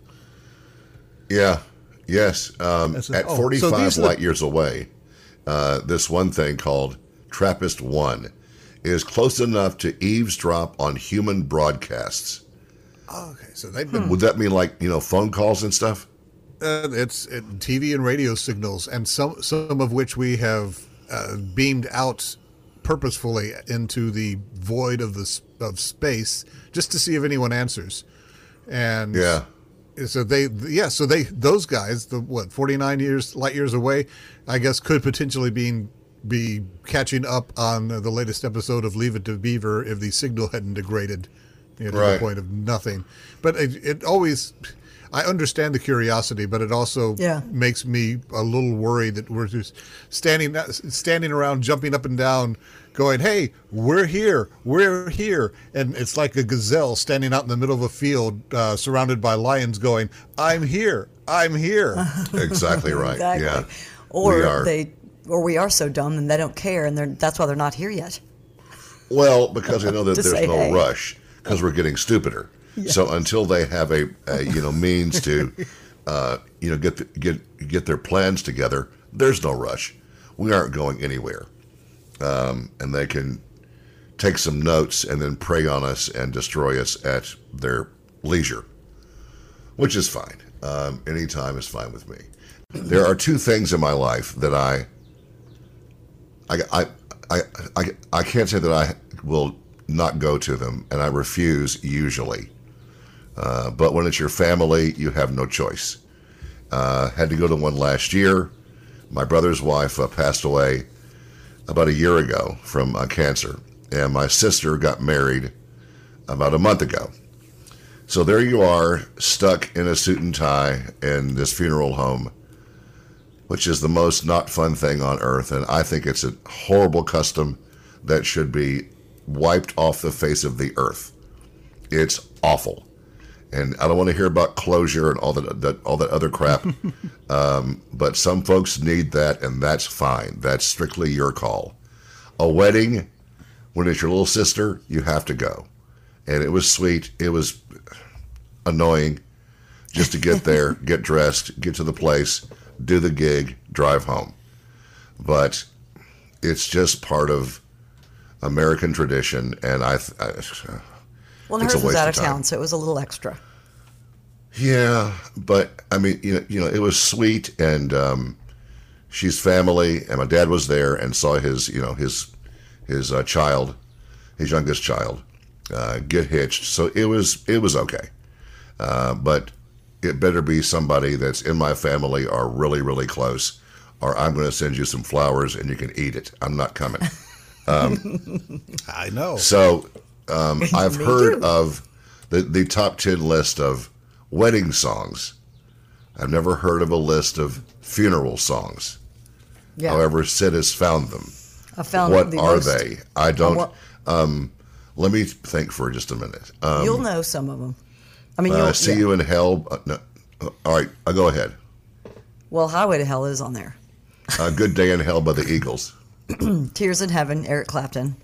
Yeah. Yes. Um, at oh, 45 these are the- light years away, uh, this one thing called TRAPPIST 1 is close enough to eavesdrop on human broadcasts. Okay, so they've been Would that mean like, you know, phone calls and stuff? Uh, it's it, TV and radio signals, and some some of which we have uh, beamed out purposefully into the void of the of space just to see if anyone answers. And Yeah. so they yeah, so they those guys, the what forty nine years light years away, I guess could potentially be be catching up on the latest episode of Leave It to Beaver if the signal hadn't degraded you know, to Right. the point of nothing. But it, it always. I understand the curiosity, but it also Yeah. makes me a little worried that we're just standing standing around, jumping up and down, going, "Hey, we're here, we're here," and it's like a gazelle standing out in the middle of a field, uh, surrounded by lions, going, "I'm here, I'm here." (laughs) Exactly right. Exactly. Yeah. Or We are. they, or we are so dumb and they don't care, and they're, that's why they're not here yet. Well, because I know that (laughs) there's say no hey. rush because we're getting stupider. (laughs) So until they have a, a you know means to (laughs) uh, you know, get the, get get their plans together. There's no rush. We aren't going anywhere, um, and they can take some notes and then prey on us and destroy us at their leisure, which is fine. Um, any time is fine with me. There are two things in my life that I, I, I, I, I, I can't say that I will not go to them, and I refuse usually. Uh, but when it's your family, you have no choice. Uh, had to go to one last year. My brother's wife uh, passed away about a year ago from uh, cancer, and my sister got married about a month ago. So there you are, stuck in a suit and tie in this funeral home, which is the most not fun thing on earth. And I think it's a horrible custom that should be wiped off the face of the earth. It's awful. And I don't want to hear about closure and all that, that all that other crap. (laughs) um, but some folks need that, and that's fine. That's strictly your call. A wedding, when it's your little sister, you have to go. And it was sweet. It was annoying just to get there, (laughs) get dressed, get to the place, do the gig, drive home. But it's just part of American tradition, and I, I Well, It's hers was out of of town, so it was a little extra. Yeah, but I mean, you know, you know, it was sweet, and um, she's family, and my dad was there and saw his, you know, his his uh, child, his youngest child, uh, get hitched. So it was it was okay, uh, but it better be somebody that's in my family or really really close, or I'm going to send you some flowers and you can eat it. I'm not coming. (laughs) I know. So um, (laughs) I've heard too. of the, the top 10 list of wedding songs. I've never heard of a list of funeral songs. Yeah, However, Syd has found them. I found what the are most- they? I don't. what- um, let me think for just a minute. Um, You'll know some of them. I mean, uh, you'll see yeah. you in hell. Uh, no, uh, all right, I'll go ahead. Well, Highway to Hell is on there. Uh, Good Day in Hell by the Eagles. (clears throat) Tears in Heaven, Eric Clapton.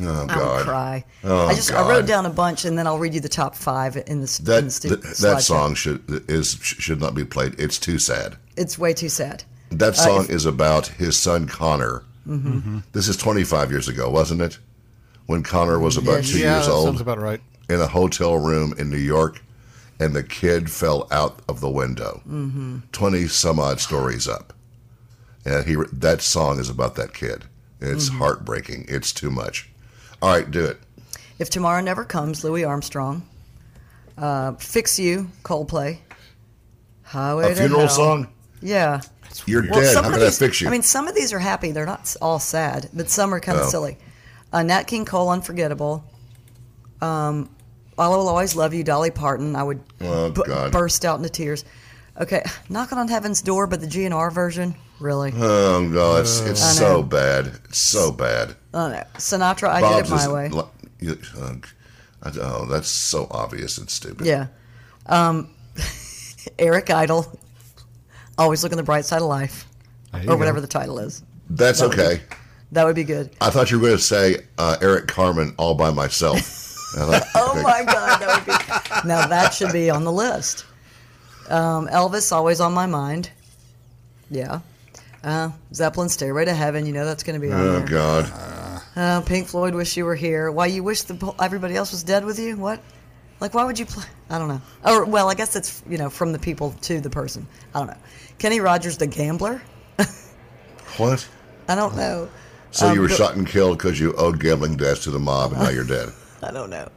Oh I God. will cry. Oh, I just I wrote down a bunch, and then I'll read you the top five in the, in That the stu- th- that song should is should not be played. It's too sad. It's way too sad. That Uh, song if- is about his son Conor. Mm-hmm. This is 25 years ago, wasn't it? When Conor was about Yes. two yeah, years that old sounds about right. in a hotel room in New York, and the kid fell out of the window. Mm-hmm. 20 some odd stories up. And he that song is about that kid. It's Mm-hmm. heartbreaking. It's too much. All right, do it. If Tomorrow Never Comes, Louis Armstrong. Uh, Fix You, Coldplay. Highway A to funeral Hell. song? Yeah. You're Well, dead. some How of can I these, fix you? I mean, some of these are happy. They're not s- all sad, but some are kind of Oh. silly. Uh, Nat King Cole, Unforgettable. Um, I Will Always Love You, Dolly Parton. I would Oh, God. burst out into tears. Okay, Knocking on Heaven's Door, but the GNR version, really? oh, God. It's, it's I so know. bad. It's so bad. I know. Sinatra, I Bob's Did It My Way. li- you- uh, I- oh, that's so obvious and stupid. Yeah. Um, (laughs) Eric Idle, Always Look on the Bright Side of Life, There you or go. whatever the title is. That's That would be- okay. That would be good. I thought you were going to say uh, Eric Carmen all by myself. (laughs) I thought, Oh okay. my God, that would be. (laughs) Now that should be on the list. Um, Elvis, always on my mind. Yeah. Uh, Zeppelin, Stairway to Heaven. You know that's going to be on Oh there. God! Uh, Pink Floyd, Wish You Were Here. Why you wish the everybody else was dead with you? What? Like why would you play? I don't know. Or well, I guess it's you know from the people to the person. I don't know. Kenny Rogers, the gambler. (laughs) What? I don't know. So Um, you were Bill- shot and killed because you owed gambling debts to the mob, and now you're dead. (laughs) I don't know.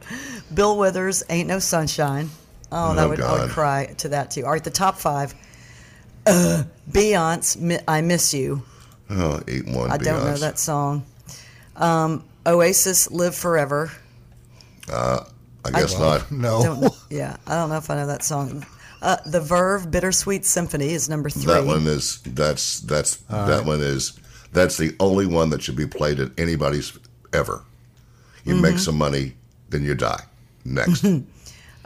Bill Withers, Ain't No Sunshine. Oh, that Oh, would I God. would cry to that too. All right, the top five. Uh, Beyonce, I Miss You. Oh, eight one. I don't know that song. Um, Oasis, Live Forever. I guess not. No. Don't. (laughs) Yeah, I don't know if I know that song. Uh, the Verve, Bittersweet Symphony is number three. That one is that's that's that one is that's the only one that should be played at anybody's ever. You Mm-hmm. make some money, then you die. Next. (laughs)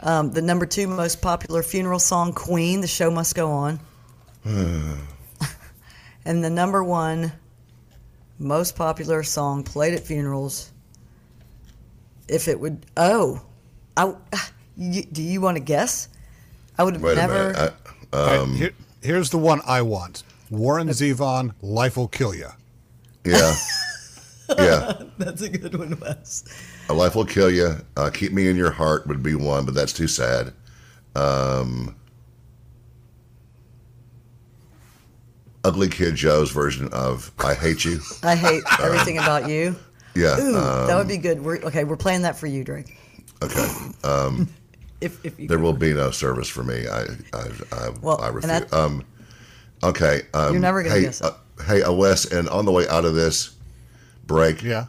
Um, the number two most popular funeral song, Queen, The Show Must Go On. (sighs) and the number one most popular song played at funerals, if it would, oh, I, (sighs) you, do you want to guess? I would have Wait never. a minute. All right, Um, here- here's the one I want. Warren Zevon, life will kill you. Yeah. (laughs) yeah. (laughs) That's a good one, Wes. A life will kill you. Uh, keep me in your heart would be one, but that's too sad. Um, Ugly Kid Joe's version of "I Hate You." I hate everything about you. Yeah. Ooh, um, that would be good. We're, okay, we're playing that for you, Drake. okay. (laughs) If if you There will be no service for me. I I I, Well, I and refuse. that- um, okay. Um, You're never gonna hey, guess it. Uh, hey, uh, Wes, and on the way out of this break, Yeah.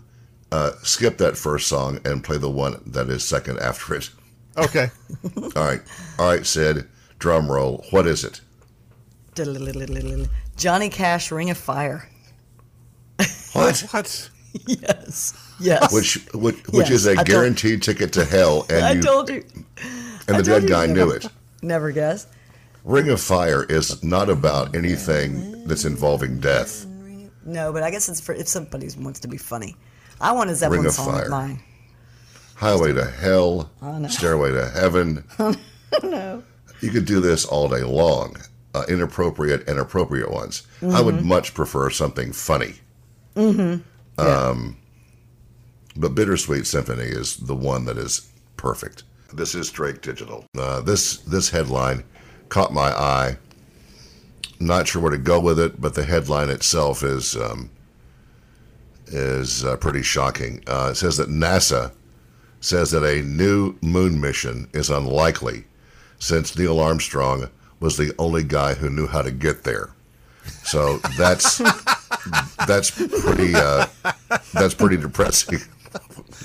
uh, skip that first song and play the one that is second after it. Okay. (laughs) All right. All right, Syd. Drum roll. What is it? Johnny Cash, Ring of Fire. What? (laughs) What? Yes, yes. Which which, which is Yes, a I told- guaranteed ticket to hell, and I you told you. and the dead guy you knew it. Never guessed. Ring of Fire is not about anything that's involving death. No, but I guess it's for if somebody wants to be funny. I want a Zeppelin Ring of song Fire. of mine. Highway to Hell, Oh, no. Stairway to Heaven. (laughs) No. You could do this all day long. Uh, inappropriate and appropriate ones. I Mm-hmm. would much prefer something funny. Um, but Bittersweet Symphony is the one that is perfect. This is Drake Digital. Uh, this this headline caught my eye. Not sure where to go with it, but the headline itself is um, is uh, pretty shocking. Uh, it says that NASA says that a new moon mission is unlikely since Neil Armstrong was the only guy who knew how to get there. So that's (laughs) that's pretty uh, that's pretty depressing.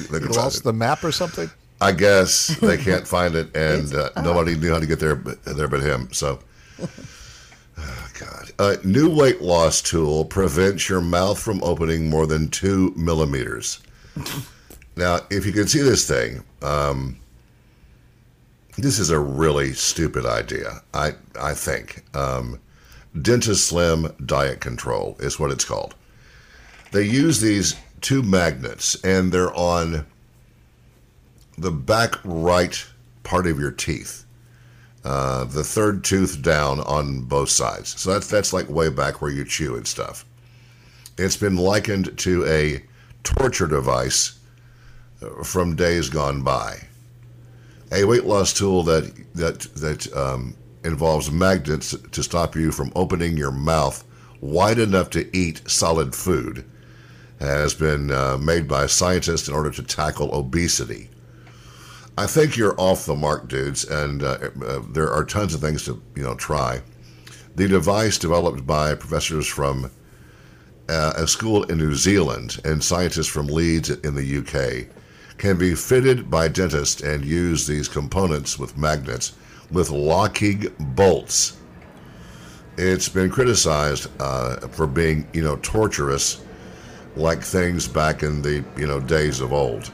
(laughs) Lost the map or something? I guess they (laughs) can't find it, and uh, nobody knew how to get there, but, there but him. So, oh, God, a new weight loss tool prevents your mouth from opening more than two millimeters. Now, if you can see this thing, um, this is a really stupid idea. I I think um, DentalSlim Diet Control is what it's called. They use these two magnets, and they're on the back right part of your teeth, uh, the third tooth down on both sides. So that's that's like way back where you chew and stuff. It's been likened to a torture device uh, from days gone by. A weight loss tool that that that um, involves magnets to stop you from opening your mouth wide enough to eat solid food has been uh, made by scientists in order to tackle obesity. I think you're off the mark, dudes, and uh, uh, there are tons of things to you know try. The device developed by professors from uh, a school in New Zealand and scientists from Leeds in the UK can be fitted by dentists and use these components with magnets with locking bolts. It's been criticized uh, for being you know torturous, like things back in the you know days of old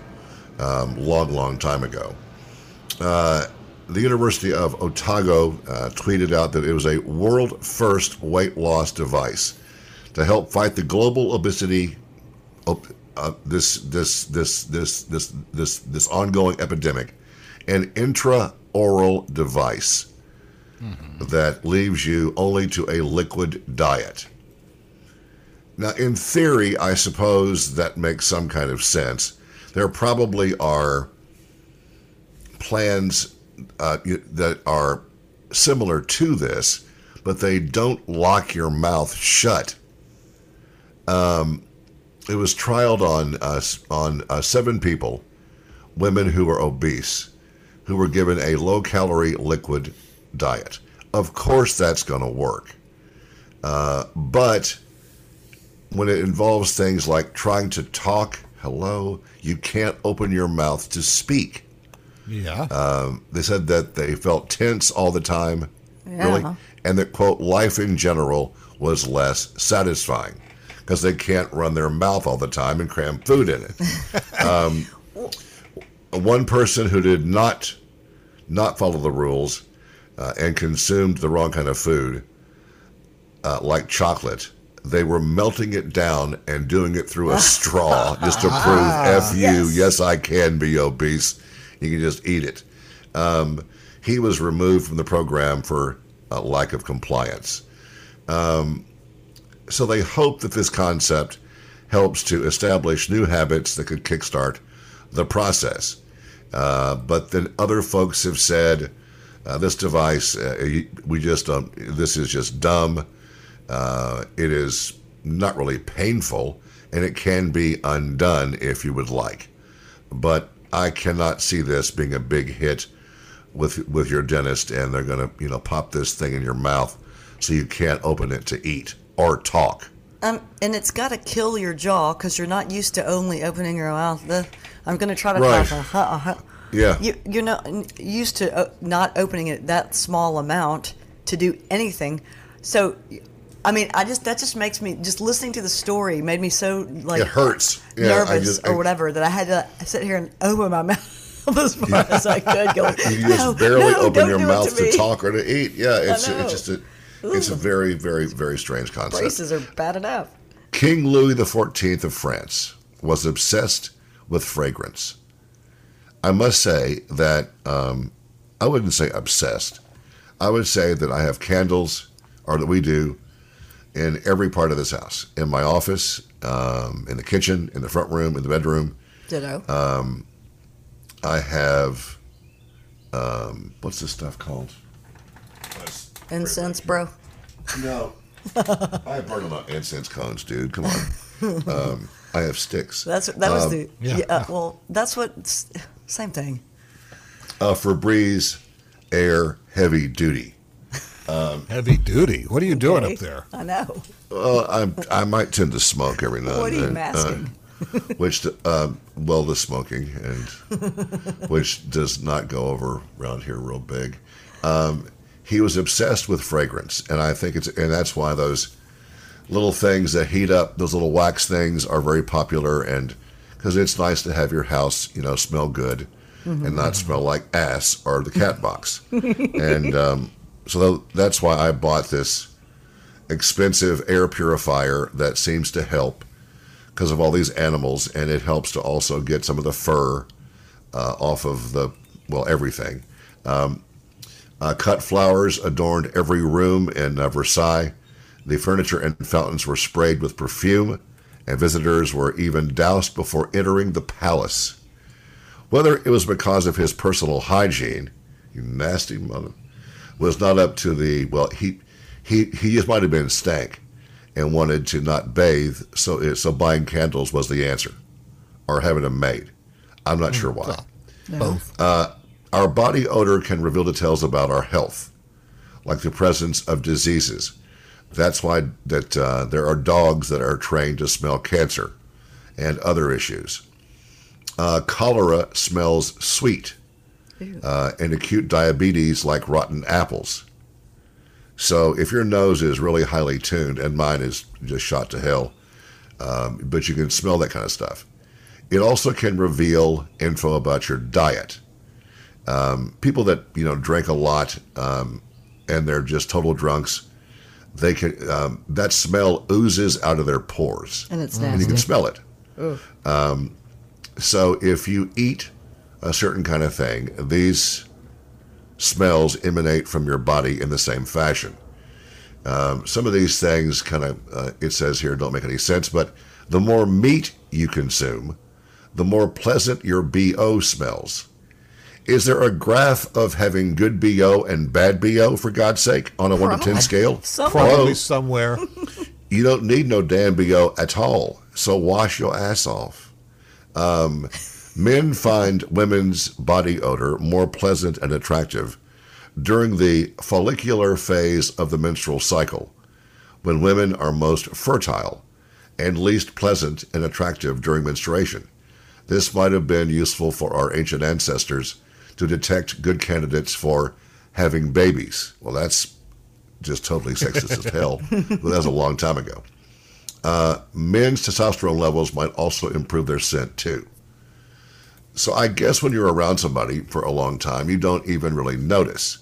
um, long, long time ago. Uh, the University of Otago uh, tweeted out that it was a world first weight loss device to help fight the global obesity, uh, this, this, this, this, this, this, this ongoing epidemic, an intraoral device that leaves you only to a liquid diet. Now, in theory, I suppose that makes some kind of sense. There probably are plans uh, that are similar to this, but they don't lock your mouth shut. Um, it was trialed on uh, on uh, seven people, women who were obese, who were given a low calorie liquid diet. Of course, that's going to work, uh, but when it involves things like trying to talk, hello, you can't open your mouth to speak. Yeah. They said that they felt tense all the time, Yeah. really, and that, quote, life in general was less satisfying because they can't run their mouth all the time and cram food in it. (laughs) um, one person who did not not follow the rules uh, and consumed the wrong kind of food, uh, like chocolate, they were melting it down and doing it through a (laughs) straw just to prove F you, Yes. yes, I can be obese. You can just eat it. Um, he was removed from the program for uh, lack of compliance. Um, so they hope that this concept helps to establish new habits that could kickstart the process. Uh, but then other folks have said uh, this device, uh, we just this is just dumb. Uh, it is not really painful, and it can be undone if you would like. But I cannot see this being a big hit with with your dentist, and they're going to you know pop this thing in your mouth so you can't open it to eat or talk. Um, and it's got to kill your jaw because you're not used to only opening your mouth. The, I'm going to try to Right. talk. Uh, uh, Yeah. You, you're not used to uh, not opening it that small amount to do anything. So, I mean, I just that just makes me just listening to the story made me so like It hurts. Yeah, nervous just- or I- whatever that I had to sit here and open my (laughs) mouth as far as I could. Go, (laughs) You just "No, barely no, open your mouth to, me." talk or to eat. Yeah, it's it's just a it's a very very very strange concept. Braces are bad enough. King Louis XIV of France was obsessed with fragrance. I must say that um, I wouldn't say obsessed. I would say that I have candles, or that we do, in every part of this house. In my office, um, in the kitchen, in the front room, in the bedroom. Ditto. Uh, I have, um, what's this stuff called? Incense, bro. No. (laughs) I have burn enough incense cones, dude. Come on. Um, I have sticks. That's that was Um, the yeah. yeah. uh, well, that's what same thing. Uh, Febreze Air Heavy Duty. Heavy duty. What are you doing up there? I know. Well, I'm, I might tend to smoke every now What are and you then. masking? Uh, (laughs) which, um, well, the smoking, and (laughs) which does not go over around here real big. Um, he was obsessed with fragrance, and I think it's, and that's why those little things that heat up, those little wax things, are very popular, and because it's nice to have your house, you know, smell good and not smell like ass or the cat (laughs) box, and um, so that's why I bought this expensive air purifier that seems to help because of all these animals, and it helps to also get some of the fur uh, off of the well everything. Um, uh, cut flowers adorned every room in uh, Versailles. The furniture and fountains were sprayed with perfume, and visitors were even doused before entering the palace. Whether it was because of his personal hygiene, you nasty mother, was not up to the well. He he he just might have been stank and wanted to not bathe, so it, so buying candles was the answer, or having them made. I'm not sure why. Both. Our body odor can reveal details about our health, like the presence of diseases. That's why that uh, there are dogs that are trained to smell cancer and other issues. Uh, cholera smells sweet, uh, and acute diabetes like rotten apples. So if your nose is really highly tuned, and mine is just shot to hell, um, but you can smell that kind of stuff. It also can reveal info about your diet people that you know drink a lot um, and they're just total drunks they can um, that smell oozes out of their pores. And it's and you can smell it. Um, so if you eat a certain kind of thing these smells emanate from your body in the same fashion. Um, some of these things kind of uh, it says here don't make any sense but the more meat you consume the more pleasant your bo smells is there a graph of having good BO and bad BO, for God's sake, on a 1 to 10 scale? (laughs) Somewhere. Probably somewhere. (laughs) You don't need no damn BO at all, so wash your ass off. Um, men find women's body odor more pleasant and attractive during the follicular phase of the menstrual cycle, when women are most fertile, and least pleasant and attractive during menstruation. This might have been useful for our ancient ancestors to detect good candidates for having babies. Well, that's just totally sexist as hell. But that was a long time ago. Uh, men's testosterone levels might also improve their scent too. So I guess when you're around somebody for a long time, you don't even really notice.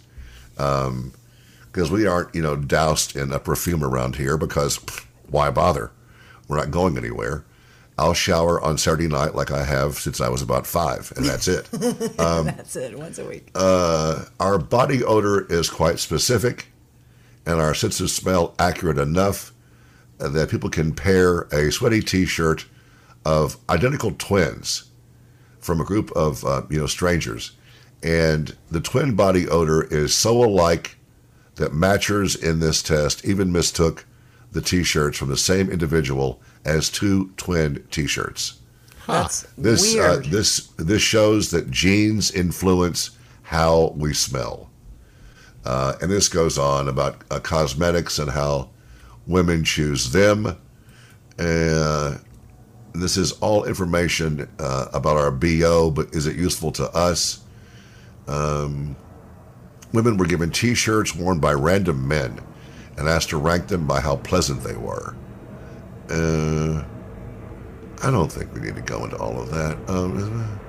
Because we aren't, you know, doused in a perfume around here because pff, why bother? We're not going anywhere. I'll shower on Saturday night like I have since I was about five, and that's it. (laughs) That's it. Once a week. Uh, our body odor is quite specific and our sense of smell accurate enough that people can pair a sweaty T-shirt of identical twins from a group of uh, you know strangers, and the twin body odor is so alike that matchers in this test even mistook the T-shirts from the same individual as two twin T-shirts. That's This uh, weird. this this shows that genes influence how we smell, uh, and this goes on about uh, cosmetics and how women choose them. Uh, this is all information uh, about our bo, but is it useful to us? Um, women were given T-shirts worn by random men and asked to rank them by how pleasant they were. Uh, I don't think we need to go into all of that. Um,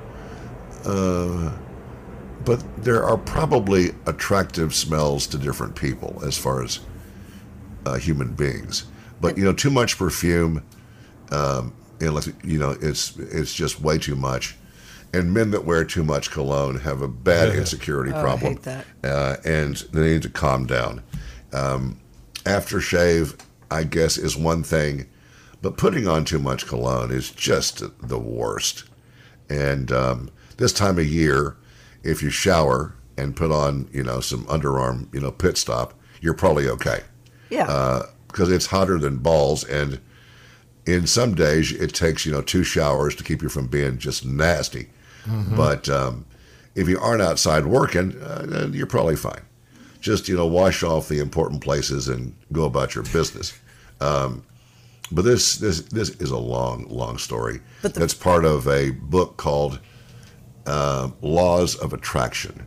uh, but there are probably attractive smells to different people as far as uh, human beings. But you know, too much perfume, um, unless you know, it's it's just way too much. And men that wear too much cologne have a bad insecurity (laughs) Oh, I problem, hate that. Uh, and they need to calm down. Um, aftershave, I guess, is one thing, but putting on too much cologne is just the worst. And um, this time of year, if you shower and put on, you know, some underarm, you know, pit stop, you're probably okay yeah. because it's hotter than balls. And in some days, it takes, you know, two showers to keep you from being just nasty. But um, if you aren't outside working, uh, you're probably fine. Just, you know, wash off the important places and go about your business. Um, but this, this, this is a long, long story. But the- That's part of a book called uh, Laws of Attraction.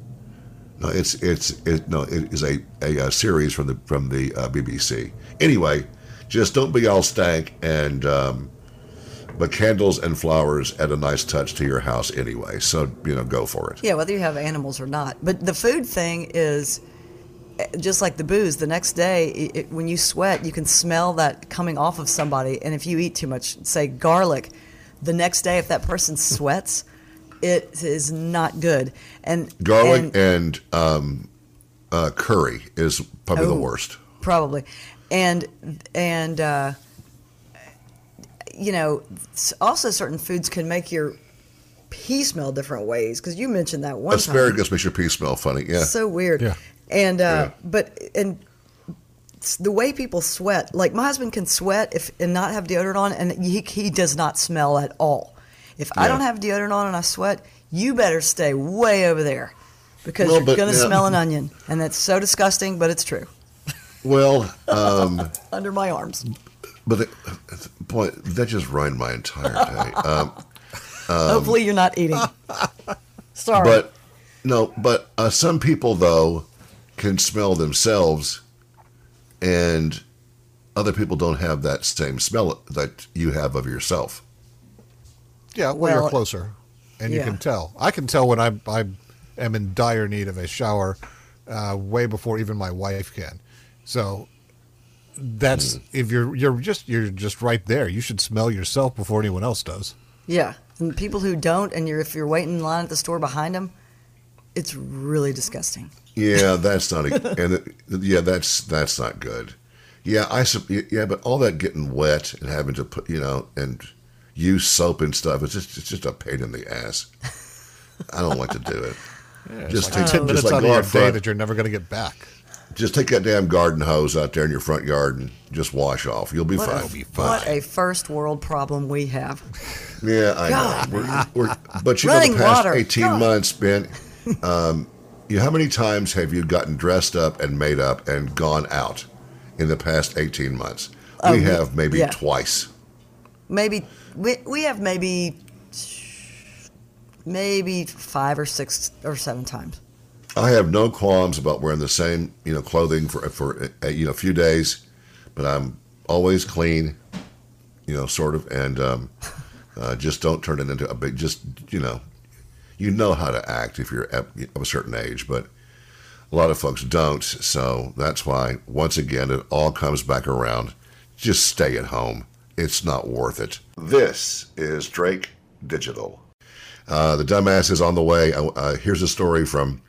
No, it's it's it, no, it is a, a, uh series from the from the uh, BBC. Anyway, just don't be all stank and um, but candles and flowers add a nice touch to your house anyway. So you know, go for it. Yeah, whether you have animals or not. But the food thing is just like the booze. The next day, it, when you sweat, you can smell that coming off of somebody. And if you eat too much, say garlic, the next day, if that person sweats, it is not good. And Garlic and- and, um, uh, curry is probably the Oh. worst. probably and and uh, you know also certain foods can make your pee smell different ways because you mentioned that one time. Asparagus makes your pee smell funny. Yeah. so weird Yeah. And uh, Yeah. but and the way people sweat like my husband can sweat if and not have deodorant on and he, he does not smell at all if i don't have deodorant on and i sweat you better stay way over there because Well, you're going to now- smell an (laughs) onion and that's so disgusting but it's true well, um, (laughs) under my arms but the, boy, that just ruined my entire day. (laughs) Um, Hopefully, you're not eating. Sorry. But no, but uh, some people though can smell themselves, and other people don't have that same smell that you have of yourself. Yeah, well, Well, you're closer, and you can tell. I can tell when I I am in dire need of a shower, uh, way before even my wife can. So that's if you're you're just you're just right there. You should smell yourself before anyone else does. yeah, and people who don't, and you're if you're waiting in line at the store behind them, it's really disgusting. Yeah, that's not a, and it, yeah, that's that's not good. Yeah, I yeah, but all that getting wet and having to put you know and use soap and stuff it's just it's just a pain in the ass. I don't like to do it. (laughs) Yeah, Just like take- ten just minutes like out of your out day that you're never going to get back. Just take that damn garden hose out there in your front yard and just wash off. You'll be What fine. a, what a first world problem we have. Yeah, I God. know. We're, we're, but you know, the past water. 18 God. months, Ben, um, you, how many times have you gotten dressed up and made up and gone out in the past 18 months? Oh, we have maybe yeah. twice. Maybe we we have maybe maybe five or six or seven times. I have no qualms about wearing the same, you know, clothing for for uh, you know a few days, but I'm always clean, you know, sort of, and um, (laughs) uh, just don't turn it into a big. Just you know, you know how to act if you're of a certain age, but a lot of folks don't. So that's why, once again, it all comes back around. Just stay at home. It's not worth it. This is Drake Digital. Uh, the dumbass is on the way. Uh, uh, here's a story from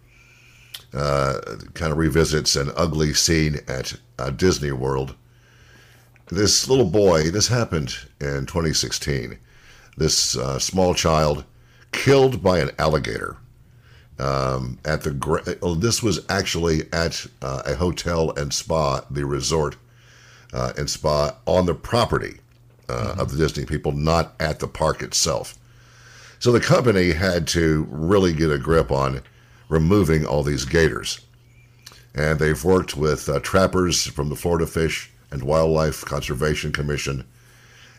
uh, kind of revisits an ugly scene at uh, Disney World. This little boy, this happened in 2016. This uh, small child killed by an alligator um, at the. Oh, this was actually at uh, a hotel and spa, the resort uh, and spa on the property uh, of the Disney people, not at the park itself. So the company had to really get a grip on removing all these gators. And they've worked with uh, trappers from the Florida Fish and Wildlife Conservation Commission.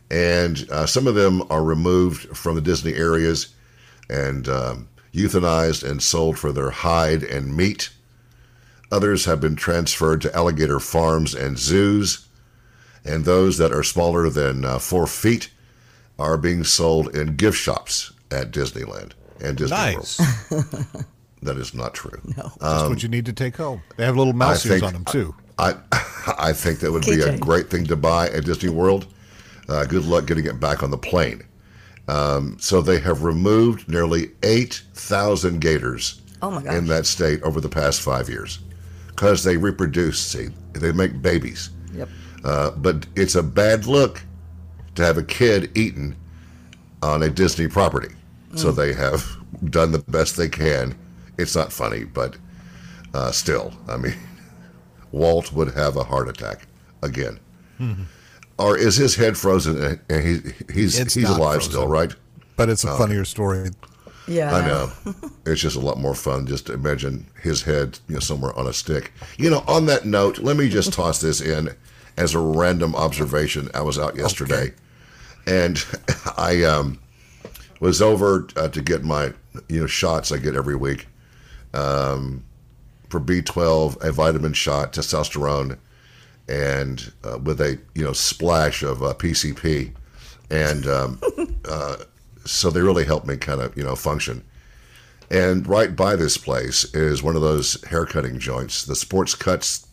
And uh, some of them are removed from the Disney areas and um, euthanized and sold for their hide and meat. Others have been transferred to alligator farms and zoos. And those that are smaller than uh, four feet are being sold in gift shops at Disneyland and Disney Nice. World. (laughs) That is not true. No. Just what you need to take home. They have little mouse ears on them too. I (laughs) I think that would be a great thing to buy at Disney World. Uh, good luck getting it back on the plane. Um, so they have removed nearly eight thousand gators Oh my in that state over the past five years because they reproduce. See, they make babies. Yep. Uh, but it's a bad look to have a kid eaten on a Disney property. So they have done the best they can. It's not funny, but uh, still, I mean, (laughs) Walt would have a heart attack again. Or is his head frozen and he, he's It's he's alive frozen. still, right? But it's a funnier story. Yeah. I know. it's just a lot more fun just to imagine his head, you know, somewhere on a stick. You know, on that note, let me just toss this in as a random observation. I was out yesterday, and (laughs) I um, was over uh, to get my you know shots I get every week um, for B12, a vitamin shot, testosterone, and uh, with a you know splash of uh, PCP, and um, (laughs) uh, so they really helped me kind of you know function. And right by this place is one of those haircutting joints, the sports cuts,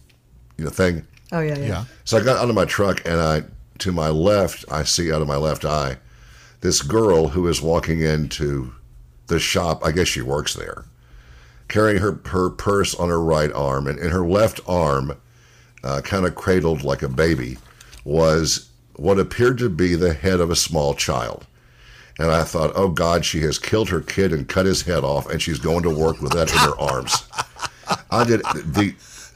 you know, thing. Oh yeah, yeah. Yeah. So I got out of my truck and I, to my left, I see out of my left eye, this girl who is walking into the shop. I guess she works there, carrying her her purse on her right arm, and in her left arm, uh, kind of cradled like a baby, was what appeared to be the head of a small child. And I thought, oh God, she has killed her kid and cut his head off, and she's going to work with that in her arms. I did the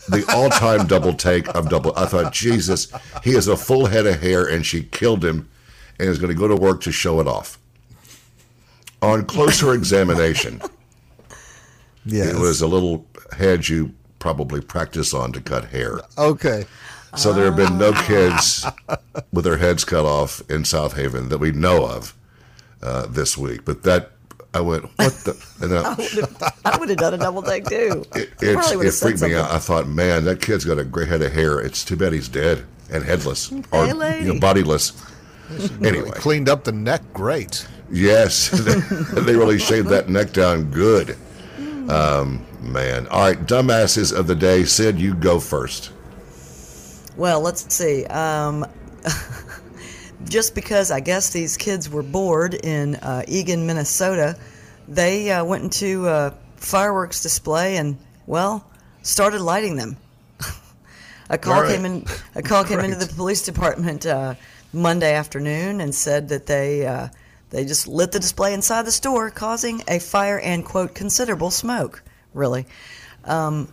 the all time double take of double. I thought, Jesus, he has a full head of hair, and she killed him, and is going to go to work to show it off. On closer examination, Yes. it was a little head you probably practice on to cut hair. okay. So there have been no kids with their heads cut off in Southaven that we know of uh, this week. But that I went, what the? And then (laughs) I, I would have done a double take too. it, I it's, probably would it freaked me out. I thought, man, that kid's got a great head of hair. It's too bad he's dead and headless or Hey, lady. you know, bodiless. Anyway, Cleaned up the neck. Great. yes, (laughs) they really shaved that neck down good. Um, man, all right, dumbasses of the day. Syd, you go first. Well, let's see. Um, (laughs) just because I guess these kids were bored in uh, Eagan, Minnesota, they uh, went into a fireworks display and, well, started lighting them. (laughs) a call All right. came in. A call came into the (laughs) police department uh, Monday afternoon and said that they uh, they just lit the display inside the store, causing a fire and quote considerable smoke. Really, um,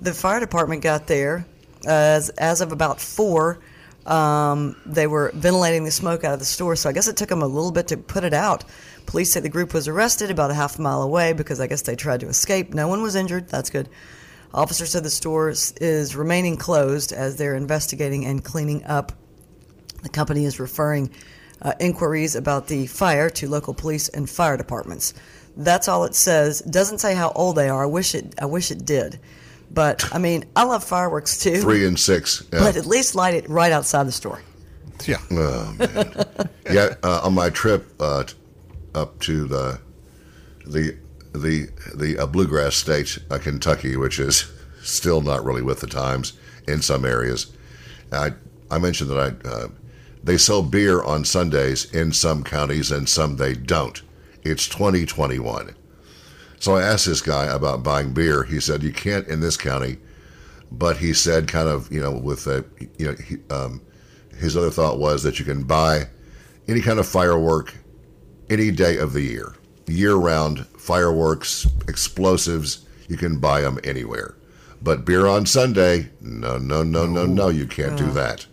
the fire department got there as as of about four. Um, they were ventilating the smoke out of the store, so I guess it took them a little bit to put it out. Police say the group was arrested about a half mile away because I guess they tried to escape. No one was injured. That's good. Officers said the store is remaining closed as they're investigating and cleaning up. The company is referring uh, inquiries about the fire to local police and fire departments. That's all it says. Doesn't say how old they are. I wish it. I wish it did. But I mean, I love fireworks too. Three and six. Yeah. But at least light it right outside the store. Yeah. Oh man! yeah, uh, on my trip uh, up to the the the the uh, bluegrass state, uh, Kentucky, which is still not really with the times in some areas. I I mentioned that I uh, they sell beer on Sundays in some counties and some they don't. It's 2021. So I asked this guy about buying beer. He said you can't in this county, but he said kind of you know with a you know he, um, his other thought was that you can buy any kind of firework any day of the year, year round fireworks, explosives. You can buy them anywhere, but beer on Sunday, no, no, no, no, no, you can't do that.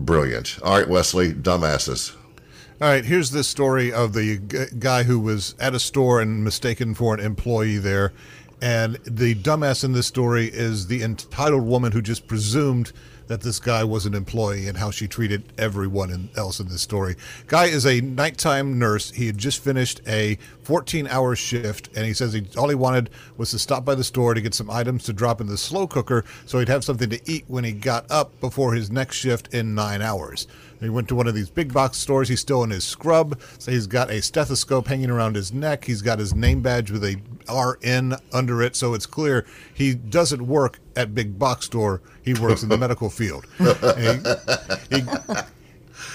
Brilliant. All right, Wesley, dumbasses. All right, here's this story of the guy who was at a store and mistaken for an employee there. And the dumbass in this story is the entitled woman who just presumed that this guy was an employee and how she treated everyone in, else in this story. Guy is a nighttime nurse. He had just finished a 14 hour shift, and he says he, all he wanted was to stop by the store to get some items to drop in the slow cooker so he'd have something to eat when he got up before his next shift in nine hours. He went to one of these big box stores. He's still in his scrub. So he's got a stethoscope hanging around his neck. He's got his name badge with a RN under it. So it's clear he doesn't work at big box store. He works in the (laughs) medical field. He- he-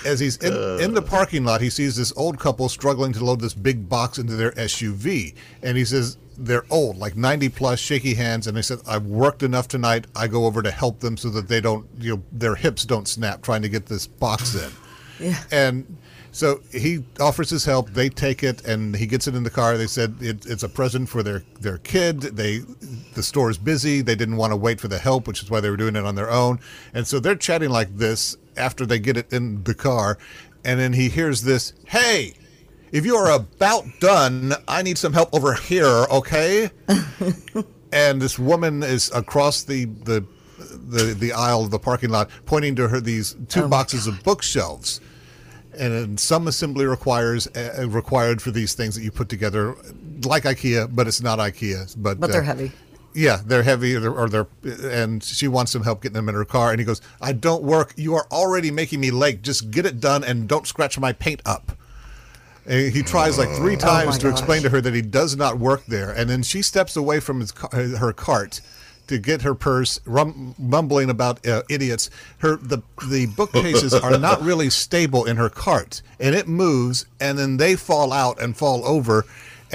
as he's in, uh. in the parking lot, he sees this old couple struggling to load this big box into their SUV. And he says, they're old, like 90 plus, shaky hands. And they said, I've worked enough tonight. I go over to help them so that they don't, you know, their hips don't snap trying to get this box in. (laughs) Yeah. And so he offers his help. They take it, and he gets it in the car. They said it, it's a present for their their kid. They the store is busy. They didn't want to wait for the help, which is why they were doing it on their own. And so they're chatting like this after they get it in the car, and then he hears this, "Hey." If you are about done, I need some help over here, okay? (laughs) and this woman is across the the the, the aisle of the parking lot, pointing to her these two Oh boxes of bookshelves. And some assembly requires uh, required for these things that you put together, like IKEA, but it's not IKEA. But But they're uh, heavy. Yeah, they're heavy, or they're, or they're, and she wants some help getting them in her car. And he goes, "I don't work. You are already making me late. Just get it done, and don't scratch my paint up." And he tries like three times Oh to explain to her that he does not work there, and then she steps away from his her cart to get her purse, rum, mumbling about uh, idiots. Her the the bookcases (laughs) are not really stable in her cart, and it moves, and then they fall out and fall over.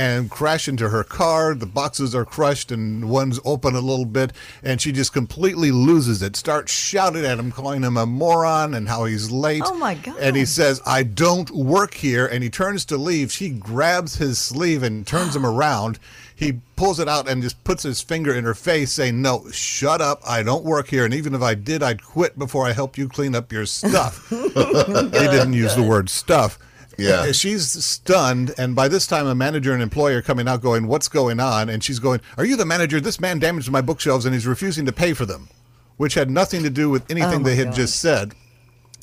And crash into her car. The boxes are crushed, and one's open a little bit. And she just completely loses it. Starts shouting at him, calling him a moron, and how he's late. Oh, my God. And he says, I don't work here. And he turns to leave. She grabs his sleeve and turns him (gasps) around. He pulls it out and just puts his finger in her face, saying, No, shut up. I don't work here. And even if I did, I'd quit before I helped you clean up your stuff. (laughs) (laughs) he didn't use the word stuff. Yeah. Uh, she's stunned. And by this time, a manager and employer are coming out going, What's going on? And she's going, Are you the manager? This man damaged my bookshelves and he's refusing to pay for them, which had nothing to do with anything Oh, they had gosh. just said.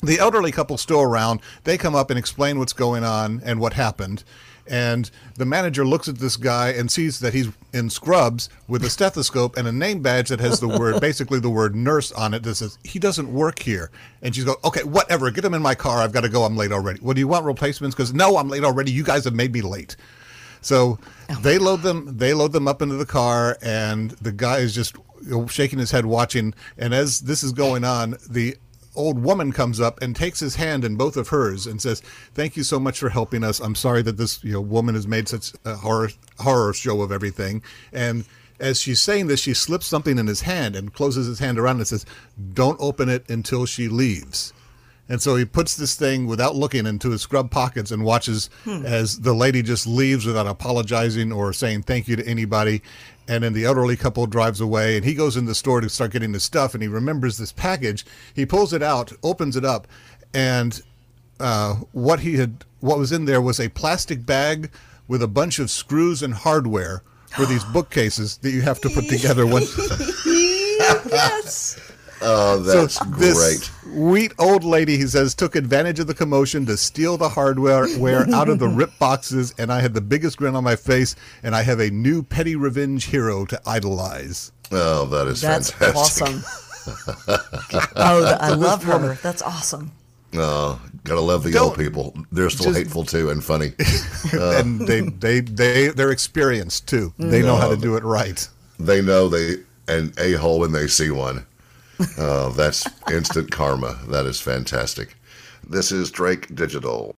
The elderly couple still around. They come up and explain what's going on and what happened. And the manager looks at this guy and sees that he's in scrubs with a stethoscope and a name badge that has the word, (laughs) basically the word nurse on it that says, he doesn't work here. And she's going, okay, whatever, get him in my car. I've got to go. I'm late already. Well, do you want replacements? Because no, I'm late already. You guys have made me late. So oh. they load them. They load them up into the car, and the guy is just shaking his head, watching. And as this is going on, the old woman comes up and takes his hand in both of hers and says, "Thank you so much for helping us. I'm sorry that this you know woman has made such a horror horror show of everything." And as she's saying this, she slips something in his hand and closes his hand around and says, "Don't open it until she leaves." And so he puts this thing without looking into his scrub pockets and watches hmm. as the lady just leaves without apologizing or saying thank you to anybody. And then the elderly couple drives away and he goes in the store to start getting his stuff and he remembers this package. He pulls it out, opens it up, and uh, what he had what was in there was a plastic bag with a bunch of screws and hardware for these bookcases that you have to put together when (laughs) (laughs) yes. Oh, that's so great. This sweet old lady, he says, took advantage of the commotion to steal the hardware (laughs) out of the rip boxes, and I had the biggest grin on my face, and I have a new petty revenge hero to idolize. Oh, that is That's fantastic. awesome. (laughs) oh, I love her. That's awesome. Oh, gotta love the Don't- old people. They're still just- hateful too and funny. (laughs) and oh. they, they, they, they're experienced too. They know how to do it right. they know they an a hole when they see one. Oh, that's instant karma. That is fantastic. This is Drake Digital.